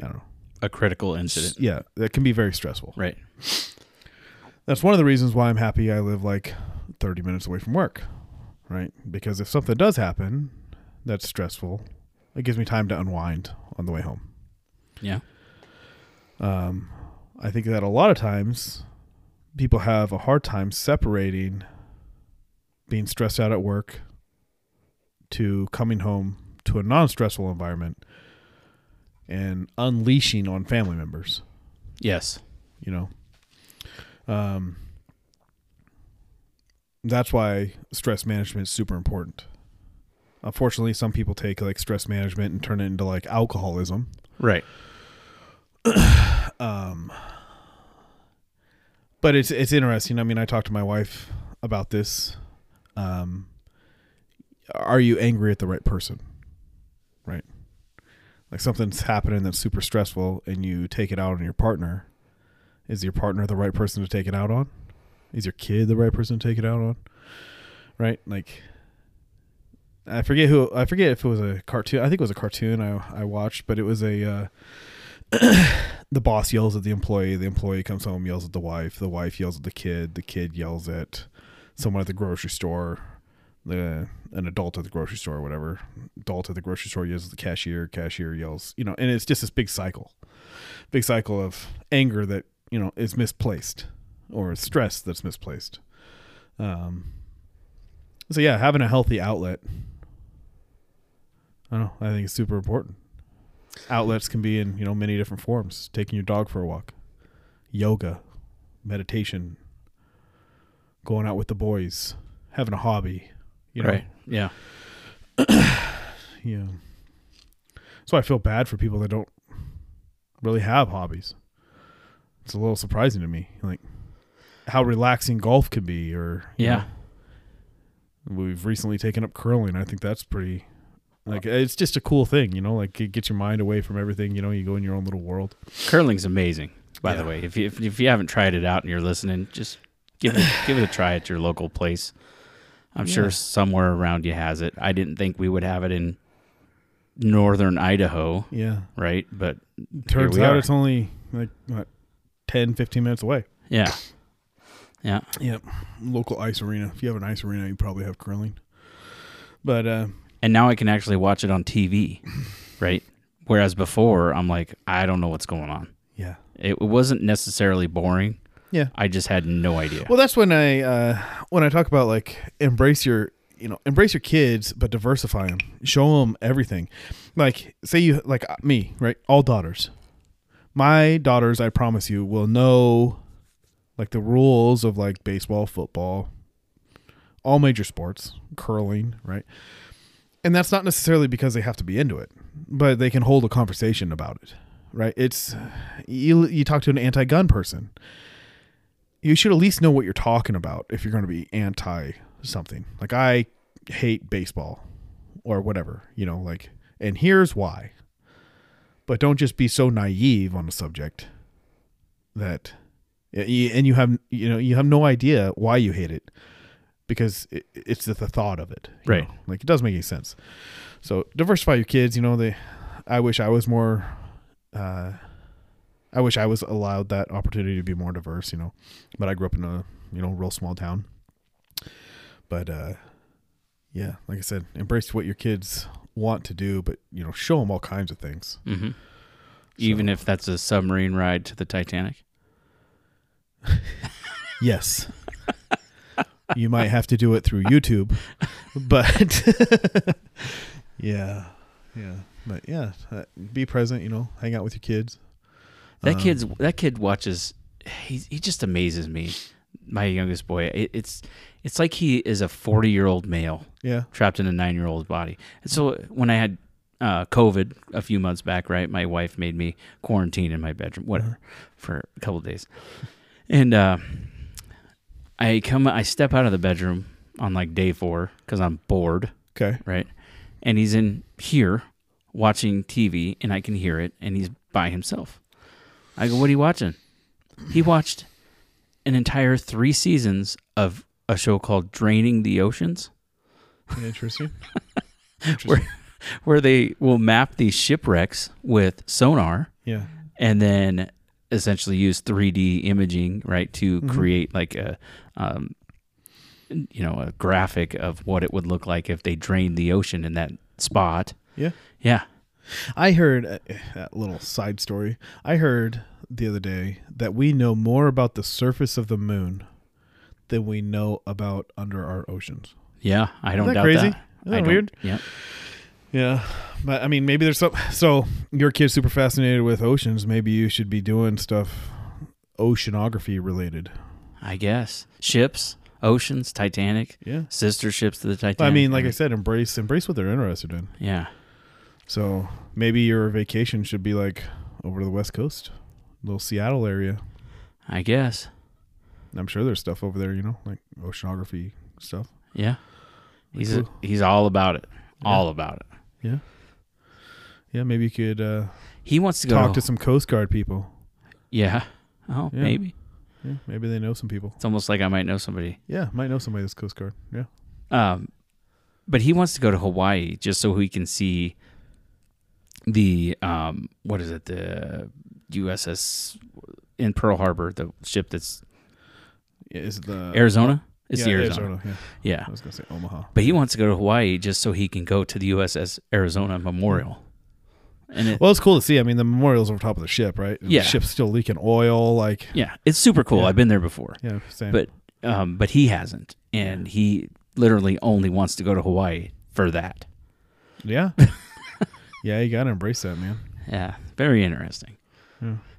I don't know. A critical incident. Yeah, that can be very stressful. Right. That's one of the reasons why I'm happy I live like 30 minutes away from work, right? Because if something does happen that's stressful, it gives me time to unwind on the way home. Yeah. Um, I think that a lot of times people have a hard time separating being stressed out at work to coming home to a non stressful environment and unleashing on family members. Yes. you know um that's why stress management is super important unfortunately some people take like stress management and turn it into like alcoholism Right. um but it's it's interesting. I mean i talked to my wife about this. Um are you angry at the right person? Right? Like something's happening that's super stressful and you take it out on your partner. Is your partner the right person to take it out on? Is your kid the right person to take it out on? Right? Like i forget who i forget if it was a cartoon i think it was a cartoon i i watched but it was a uh the boss yells at the employee the employee comes home yells at the wife the wife yells at the kid the kid yells at someone at the grocery store the an adult at the grocery store or whatever adult at the grocery store yells at the cashier cashier yells you know and it's just this big cycle big cycle of anger that you know is misplaced or stress that's misplaced. Um so yeah having a healthy outlet i don't know i think it's super important outlets can be in you know many different forms taking your dog for a walk yoga meditation going out with the boys having a hobby you know right. Yeah. yeah so i feel bad for people that don't really have hobbies it's a little surprising to me like how relaxing golf can be or you Yeah. know, we've recently taken up curling i think that's pretty like it's just a cool thing you know like it gets your mind away from everything you know you go in your own little world Curling's amazing. By the way, if you if, if you haven't tried it out and you're listening, just give it give it a try at your local place. I'm Yeah. sure somewhere around you has it. I didn't think we would have it in northern Idaho, yeah right? But turns we out are. it's only like what 10 15 minutes away yeah, yeah, Yep. Local ice arena. If you have an ice arena, you probably have curling. But uh, and now I can actually watch it on TV, right? Whereas before, I'm like, I don't know what's going on. yeah. It wasn't necessarily boring. Yeah. I just had no idea. Well, that's when I uh, when I talk about like embrace your you know embrace your kids, but diversify them. Show them everything. Like say you like uh, me, right? All daughters. My daughters, I promise you, will know like the rules of like baseball, football, all major sports, curling, right? And that's not necessarily because they have to be into it, but they can hold a conversation about it, right? It's you. You talk to an anti-gun person. You should at least know what you're talking about if you're going to be anti something. Like I hate baseball or whatever, you know, like and here's why. But don't just be so naive on the subject that and you have you know you have no idea why you hate it because it, it's the thought of it Right. know? like it doesn't make any sense so diversify your kids you know they i wish i was more uh i wish i was allowed that opportunity to be more diverse you know but i grew up in a you know real small town but uh yeah like i said embrace what your kids want to do but you know show them all kinds of things hmm Even if that's a submarine ride to the Titanic. Yes. You might have to do it through YouTube, but yeah, yeah, but yeah, uh, be present. You know, hang out with your kids. That Um, kid's that kid watches. He he just amazes me. My youngest boy. It, it's it's like he is a forty year old male Yeah, trapped in a nine year old body. And so when I had uh, COVID a few months back, right, my wife made me quarantine in my bedroom, whatever, for a couple of days. And uh, I come, I step out of the bedroom on like day four because I'm bored, okay. right? And he's in here watching TV, and I can hear it, and he's by himself. I go, "What are you watching?" He watched an entire three seasons of a show called Draining the Oceans. Interesting. where where they will map these shipwrecks with sonar Yeah, and then essentially use 3D imaging right to Mhm. create like a um, you know a graphic of what it would look like if they drained the ocean in that spot. Yeah. Yeah. I heard uh, a little side story. I heard the other day that we know more about the surface of the moon than we know about under our oceans. Yeah, I don't that doubt crazy? that. Isn't that weird? Yeah. Yeah, but I mean, maybe there's some. So your kid's super fascinated with oceans. Maybe you should be doing stuff oceanography related. I guess ships, oceans, Titanic, Yeah. sister ships to the Titanic. I mean, like I said, embrace embrace what they're interested in. yeah. So maybe your vacation should be like over to the west coast, little Seattle area. I guess. I'm sure there's stuff over there, you know, like oceanography stuff. Yeah. He's Cool. he's all about it. Yeah. All about it. Yeah. Yeah, maybe you could uh, He wants to go talk to, to some Coast Guard people. Yeah. Oh, Yeah. maybe. Yeah, maybe they know some people. It's almost like I might know somebody. Yeah, might know somebody that's Coast Guard. Yeah. Um, but he wants to go to Hawaii just so he can see the um, what is it? The USS in Pearl Harbor, the ship that's Is it the Arizona. It's yeah, the Arizona. Yeah. Yeah. I was gonna say Omaha. But he wants to go to Hawaii just so he can go to the USS Arizona Memorial. And it, Well, it's cool to see. I mean, the memorial's over top of the ship, right? And Yeah. The ship's still leaking oil. Like, yeah, it's super cool. I've been there before. yeah, same. But um, but he hasn't, and he literally only wants to go to Hawaii for that. yeah, yeah, you gotta embrace that, man. Yeah, very interesting.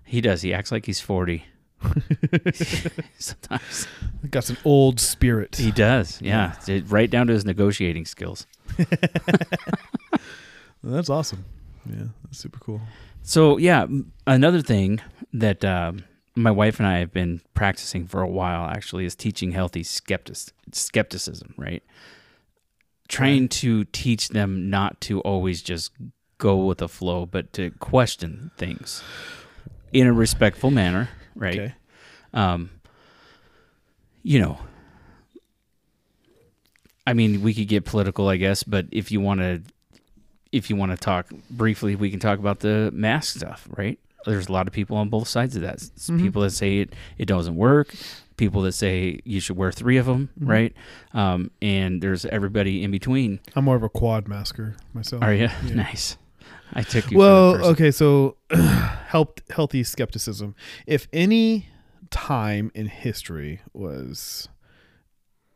He does. He acts like he's forty. Sometimes Got some old spirit. he does. Yeah, It- right down to his negotiating skills. That's awesome. Yeah, that's super cool. So yeah, another thing that um, my wife and I have been practicing for a while actually is teaching healthy skeptic skepticism. Right, trying to teach them not to always just go with the flow, but to question things in a respectful manner. Right. Okay. um, you know, I mean, we could get political, I guess, but if you want to, if you want to talk briefly, we can talk about the mask stuff, right? There's a lot of people on both sides of that. Mhm. People that say it it doesn't work. People that say you should wear three of them, Mhm. right? Um, and there's everybody in between. I'm more of a quad masker myself. Are you Yeah. nice? I took you. well, for that person. okay, so helped healthy skepticism. If any time in history was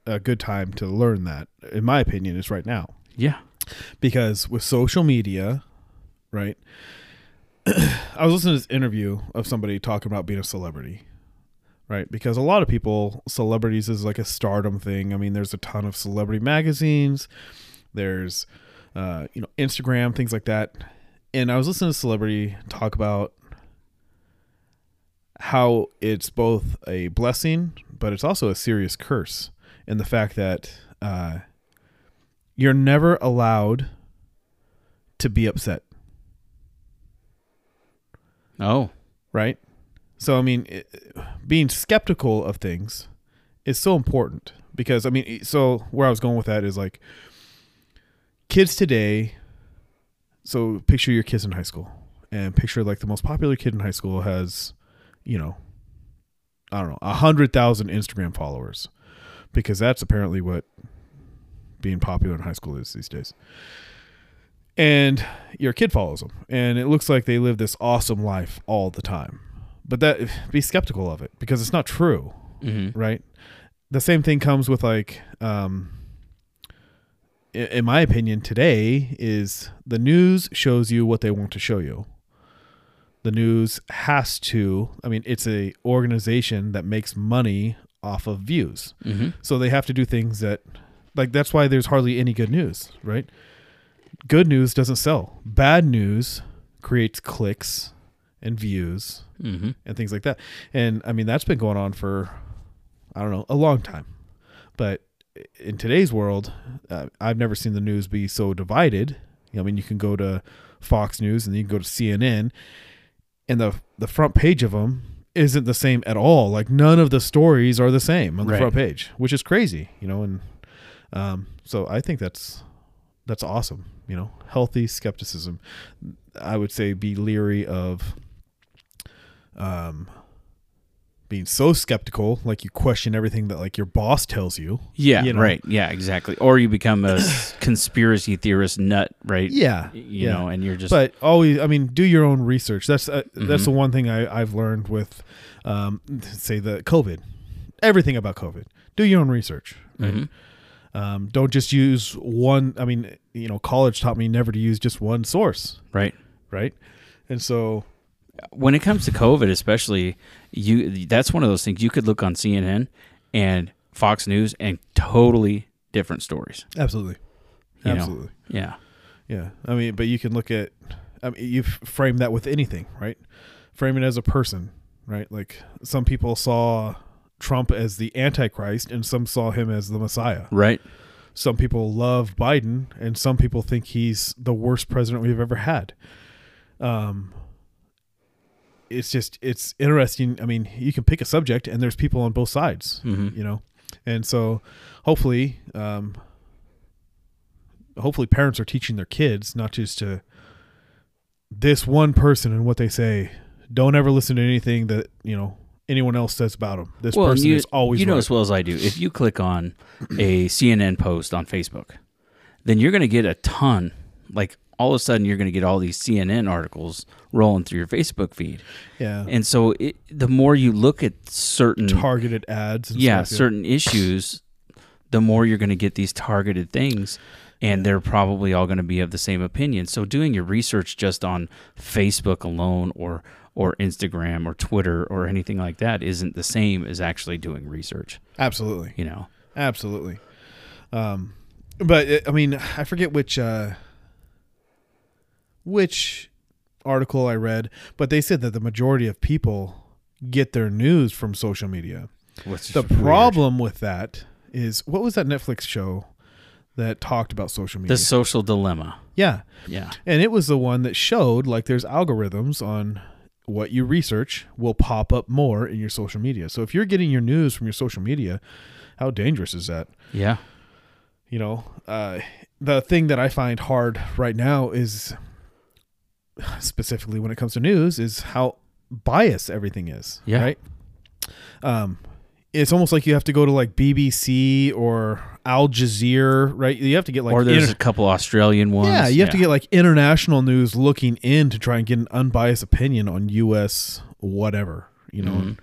a good time to learn that, in my opinion, is right now. yeah, Because with social media, right? I was listening to this interview of somebody talking about being a celebrity. Right, because a lot of people, celebrities is like a stardom thing. I mean, there's a ton of celebrity magazines. There's, uh, you know, Instagram things like that. And I was listening to a celebrity talk about how it's both a blessing, but it's also a serious curse And the fact that uh, you're never allowed to be upset, Oh, right? So, I mean, it, being skeptical of things is so important because, I mean, so where I was going with that is like kids today. So, picture your kids in high school and picture like the most popular kid in high school has, you know, I don't know, a hundred thousand Instagram followers because that's apparently what being popular in high school is these days. And your kid follows them, and it looks like they live this awesome life all the time. But that be skeptical of it because it's not true, hmm right? The same thing comes with like, um, in my opinion, today is the news shows you what they want to show you. The news has to. I mean, it's a organization that makes money off of views. hmm So they have to do things that, like, that's why there's hardly any good news, right? Good news doesn't sell. Bad news creates clicks and views hmm and things like that. And I mean, that's been going on for, I don't know, a long time. But in today's world, uh, I've never seen the news be so divided. I mean, you can go to Fox News and you can go to CNN, and the the front page of them isn't the same at all. Like none of the stories are the same on the Right. front page, which is crazy, you know. And um, so I think that's that's awesome. You know, healthy skepticism. I would say be leery of um being so skeptical like you question everything that like your boss tells you Yeah, You know? right. Yeah, exactly. Or you become a conspiracy theorist nut, right? yeah You yeah. know, and you're just but always i mean do your own research that's uh, that's Mhm. the one thing I, i've learned with um say the covid everything about covid do your own research right? Mhm. Um don't just use one i mean you know college taught me never to use just one source right. right and so when it comes to COVID, especially, you that's one of those things you could look on CNN and Fox News and totally different stories. absolutely You know? absolutely Yeah. Yeah, I mean, but you can look at, I mean, you frame that with anything, right? Frame it as a person, right? Like some people saw Trump as the Antichrist, and some saw him as the Messiah. Right. Some people love Biden, and some people think he's the worst president we've ever had. Um, it's just it's interesting. I mean, you can pick a subject, and there's people on both sides hmm you know and so hopefully um hopefully parents are teaching their kids not just to this one person and what they say don't ever listen to anything that you know anyone else says about them this Well, person you, is always you know right. as well as I do. If you click on a CNN post on Facebook, then you're going to get a ton. Like all of a sudden, you're going to get all these CNN articles rolling through your Facebook feed, yeah and so it, the more you look at certain targeted ads and yeah certain issues, the more you're going to get these targeted things. And they're probably all going to be of the same opinion. So doing your research just on Facebook alone or or Instagram or Twitter or anything like that isn't the same as actually doing research, absolutely you know. absolutely um but it, i mean i forget which uh which article i read but they said that the majority of people get their news from social media What's the problem with that is what was that Netflix show that talked about social media? The social dilemma. yeah, Yeah. and it was the one that showed like there's algorithms on what you research will pop up more in your social media. So if you're getting your news from your social media, how dangerous is that? Yeah. You know, uh, the thing that I find hard right now is specifically when it comes to news is how biased everything is. Yeah. Right. Um, it's almost like you have to go to like BBC or Al Jazeera, right? You have to get like or there's inter- a couple Australian ones. yeah, you have to get like international news looking in to try and get an unbiased opinion on U.S. whatever, you know. Mhm.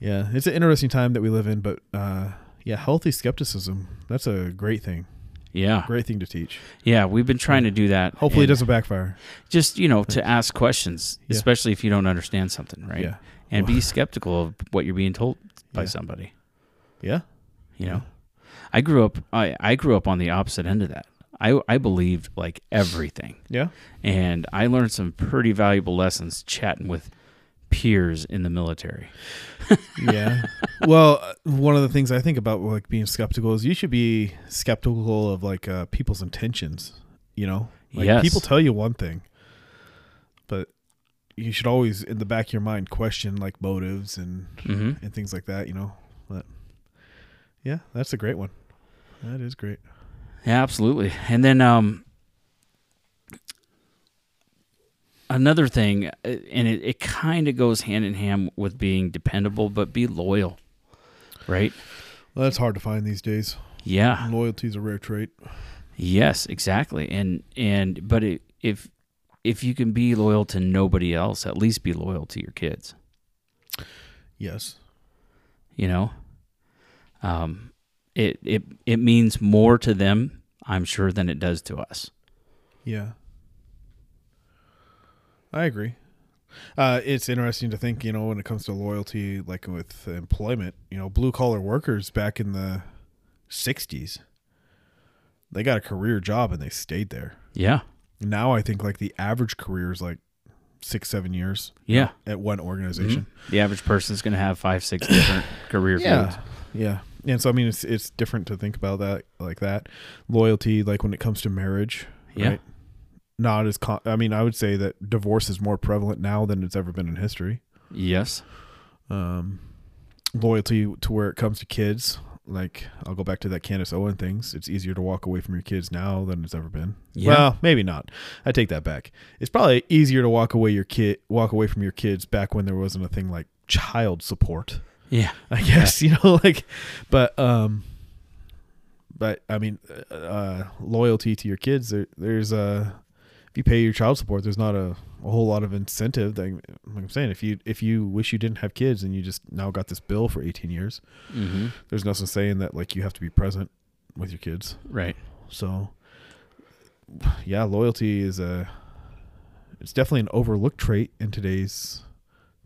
Yeah, it's an interesting time that we live in, but uh, yeah, healthy skepticism. That's a great thing. Yeah. Great thing to teach. Yeah. We've been trying to do that. Hopefully, it doesn't backfire. Just, you know, to ask questions, Yeah. especially if you don't understand something, right? Yeah. And be skeptical of what you're being told by Yeah. somebody. Yeah. You know? I grew up I, I grew up on the opposite end of that. I I believed like everything. Yeah. And I learned some pretty valuable lessons chatting with peers in the military. yeah. Well, uh, one of the things I think about like being skeptical is you should be skeptical of like uh, people's intentions. You know, like Yes. people tell you one thing, but you should always, in the back of your mind, question like motives and hmm and things like that. You know, but yeah, that's a great one. That is great. Yeah, absolutely. And then um, another thing, uh, and it, it kind of goes hand in hand with being dependable, but be loyal, right? Well, that's hard to find these days. Yeah. Loyalty is a rare trait. Yes, exactly. And and but it, if if you can be loyal to nobody else, at least be loyal to your kids. Yes. You know, um, it it it means more to them, I'm sure, than it does to us. Yeah. I agree. Uh, it's interesting to think, you know, when it comes to loyalty, like with employment, you know, blue collar workers back in the 60s, they got a career job and they stayed there. Yeah. Now I think like the average career is like six, seven years Yeah. at one organization. The average person's going to have five, six different career fields. Yeah. Yeah. And so, I mean, it's, it's different to think about that like that. Loyalty, like when it comes to marriage, Yeah. right? Not as, con- I mean, I would say that divorce is more prevalent now than it's ever been in history. Yes. um, loyalty to where it comes to kids. Like I'll go back to that Candace Owen things. It's easier to walk away from your kids now than it's ever been. Yeah. Well, maybe not. I take that back. It's probably easier to walk away your kid walk away from your kids back when there wasn't a thing like child support. Yeah. I guess you know like, but um, but I mean, uh, uh, loyalty to your kids. There, there's a if you pay your child support, there's not a, a whole lot of incentive. That, like I'm saying, if you if you wish you didn't have kids and you just now got this bill for 18 years, Mm-hmm. there's nothing saying that like you have to be present with your kids. Right. So, yeah, loyalty is a it's definitely an overlooked trait in today's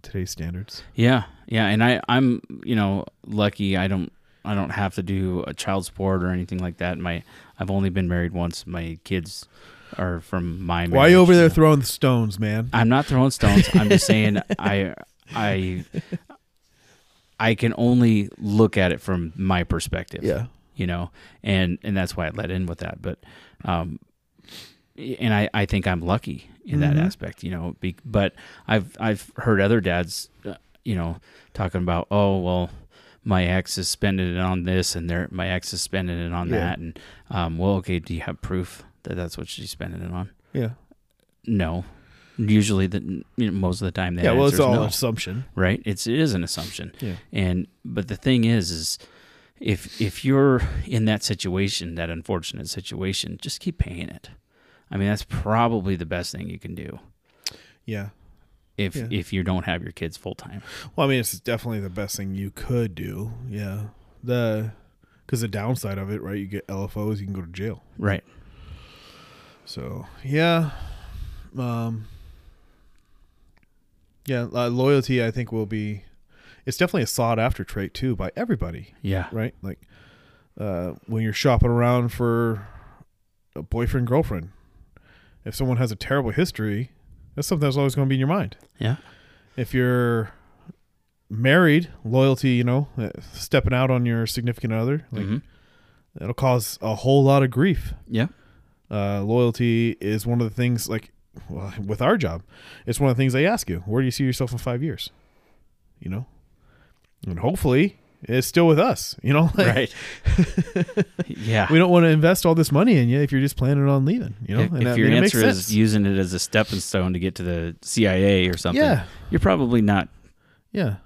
today's standards. Yeah. Yeah. And I, I'm, you know, lucky. I don't, I don't have to do a child support or anything like that. My, I've only been married once. My kids are from my. Why are you over there so- throwing stones, man? I'm not throwing stones. I'm just saying I I I can only look at it from my perspective. Yeah. You know, and and that's why I let in with that. But um and I, I think I'm lucky in that Mhm. aspect, you know. Be, but I've I've heard other dads, uh, you know, talking about, oh well, my ex is spending it on this, and their my ex is spending it on Yeah. that, and um, well, okay, do you have proof that that's what she's spending it on? Yeah. No. Usually, the you know, most of the time, the yeah, well, it's all no, assumption. right? It's it is an assumption, Yeah. and but the thing is, is if if you're in that situation, that unfortunate situation, just keep paying it. I mean, that's probably the best thing you can do Yeah. if Yeah. if you don't have your kids full time. Well, I mean, it's definitely the best thing you could do. Yeah. The because the downside of it, right? You get LFOs, you can go to jail. Right. So yeah, um, yeah, uh, loyalty. I think will be. It's definitely a sought after trait too by everybody, Yeah. right? Like uh, when you're shopping around for a boyfriend girlfriend, if someone has a terrible history, that's something that's always going to be in your mind. Yeah. If you're married, loyalty, you know, uh, stepping out on your significant other, like Mhm. it'll cause a whole lot of grief Yeah. Uh, loyalty is one of the things like well, with our job it's one of the things they ask you where do you see yourself in five years? You know? And hopefully it's still with us you know? Like, Right. yeah. we don't want to invest all this money in you if you're just planning on leaving you know? If and if that- your I mean, makes answer is using it as a stepping stone to get to the CIA or something, yeah. you're probably not yeah.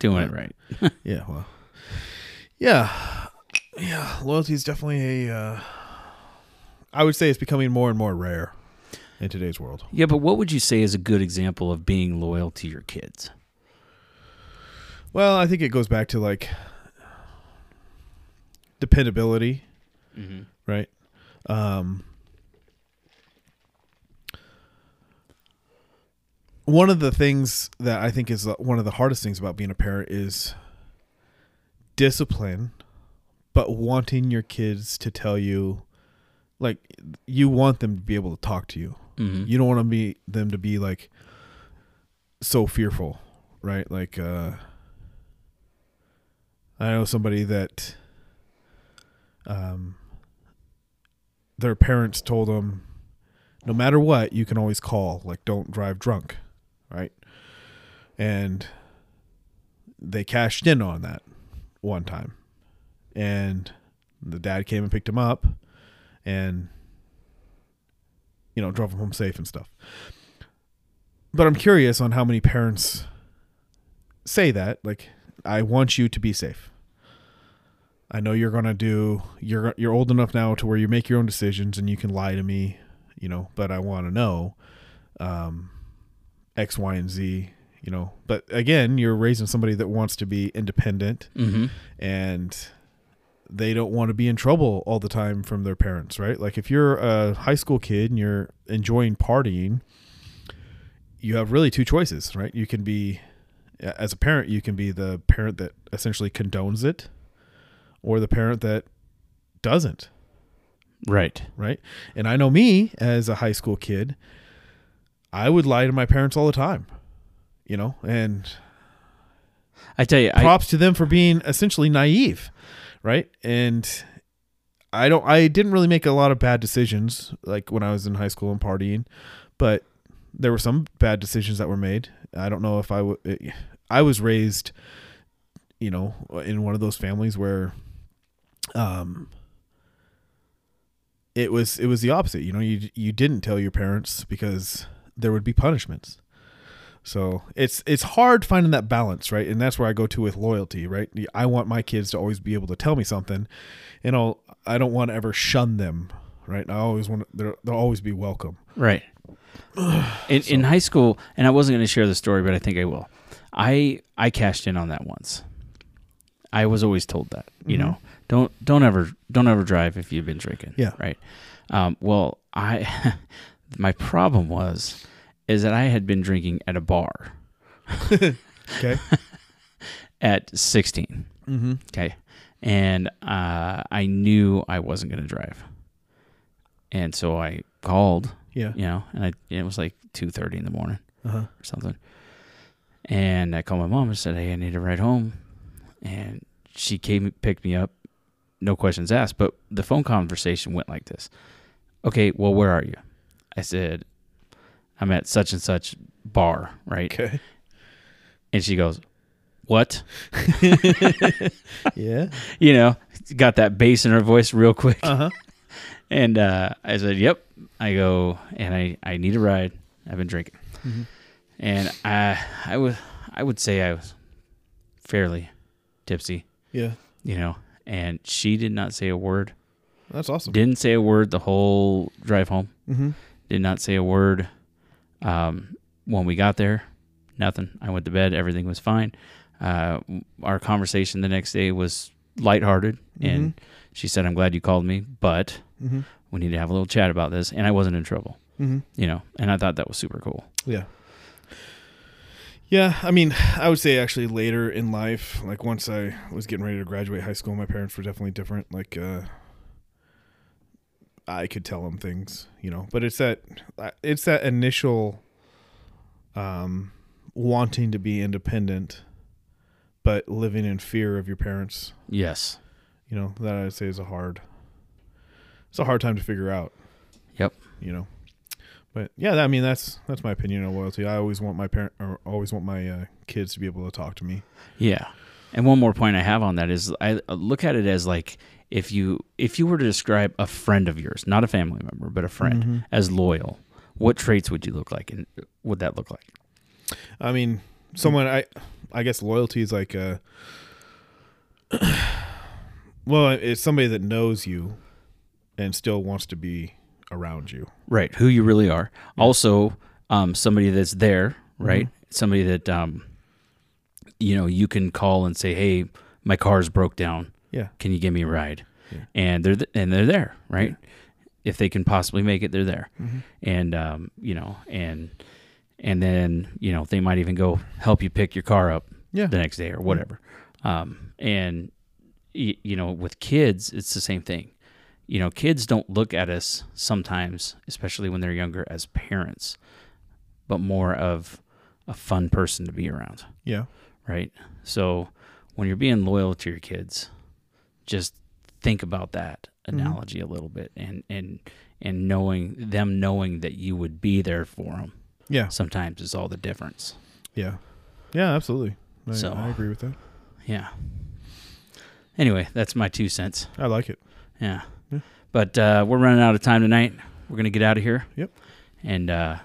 doing it right. yeah well. Yeah. Yeah loyalty is definitely a uh, i would say it's becoming more and more rare in today's world Yeah, but what would you say is a good example of being loyal to your kids? Well, I think it goes back to like dependability, Mm-hmm. right? Um, one of the things that I think is uh, one of the hardest things about being a parent is discipline, but wanting your kids to tell you, like, you want them to be able to talk to you. Mm-hmm. You don't want to be them to be like so fearful right? Like, uh, I know somebody that, um, their parents told them, no matter what, you can always call. Like, don't drive drunk, right? And they cashed in on that one time, and the dad came and picked him up, and you know drove them home safe and stuff. But I'm curious on how many parents say that. Like, I want you to be safe. I know you're gonna do. You're you're old enough now to where you make your own decisions and you can lie to me, you know. But I want to know, um, X, Y, and Z. You know. But again, you're raising somebody that wants to be independent Mm-hmm. and they don't want to be in trouble all the time from their parents, right? Like if you're a high school kid and you're enjoying partying, you have really two choices, right? You can be as a parent, you can be the parent that essentially condones it or the parent that doesn't, Right. right? And I know me as a high school kid, I would lie to my parents all the time. You know, and I tell you, I, props to them for being essentially naive, right? And I don't I didn't really make a lot of bad decisions like when I was in high school and partying, but there were some bad decisions that were made. I don't know if I would I was raised you know in one of those families where um it was it was the opposite. You know, you you didn't tell your parents because there would be punishments. So it's it's hard finding that balance, right? And that's where I go to with loyalty, right? I want my kids to always be able to tell me something, and I'll I don't want to ever shun them, right? I always want they'll they'll always be welcome. Right. In, in high school, and I wasn't going to share the story, but I think I will. I I cashed in on that once. I was always told that, you Mhm. know, don't don't ever don't ever drive if you've been drinking. Yeah. Right. Um, well, I my problem was is that I had been drinking at a bar Okay. at 16. mm-hmm. Okay. And uh, I knew I wasn't going to drive. And so I called, Yeah. you know, and I, it was like 2.30 in the morning Uh huh. or something. And I called my mom and said, hey, I need to ride home. And she came, picked me up, no questions asked. But the phone conversation went like this. Okay, well, where are you? I said, I'm at such and such bar, right? Okay. And she goes, what? Yeah. You know, got that bass in her voice real quick. Uh huh. And uh, I said, "Yep." I go, and I, I need a ride. I've been drinking, Mhm. and I I was I would say I was fairly tipsy, Yeah. you know. And she did not say a word. That's awesome. Didn't say a word the whole drive home. Mm-hmm. Did not say a word. Um, when we got there, nothing. I went to bed. Everything was fine. Uh, our conversation the next day was lighthearted, and she said, "I'm glad you called me, but." Mm-hmm. we need to have a little chat about this and i wasn't in trouble Mm-hmm. you know and i thought that was super cool Yeah. Yeah, I mean, I would say actually later in life, like once I was getting ready to graduate high school, my parents were definitely different. Like, uh, I could tell them things, you know, but it's that, it's that initial, um, wanting to be independent, but living in fear of your parents, yes you know, that I'd say is a hard, it's a hard time to figure out. Yep. You know, but yeah, I mean that's that's my opinion on loyalty. I always want my parent, or always want my uh, kids to be able to talk to me. yeah and one more point i have on that is i look at it as like if you if you were to describe a friend of yours not a family member but a friend Mhm. as loyal what traits would you look like and would that look like I mean, someone I I guess loyalty is like uh well, it's somebody that knows you and still wants to be around you. right who you really are also um, somebody that's there right Mm-hmm. somebody that um, you know you can call and say hey my car's broke down Yeah. can you give me a ride Yeah. and they're th- and they're there right if they can possibly make it they're there Mhm. and um, you know and and then you know they might even go help you pick your car up Yeah. the next day or whatever um, and y- you know with kids it's the same thing you know kids don't look at us sometimes especially when they're younger as parents but more of a fun person to be around, Yeah. right? So when you're being loyal to your kids, just think about that Mm-hmm. analogy a little bit and and and knowing them knowing that you would be there for them Yeah. sometimes is all the difference. Yeah. Yeah, absolutely. I, So- I agree with that. Yeah. Anyway, that's my two cents. I like it. Yeah. Yeah. But uh, we're running out of time tonight. We're gonna get out of here. Yep. And uh,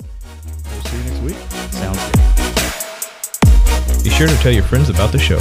We'll see you next week. sounds good. Be sure to tell your friends about the show.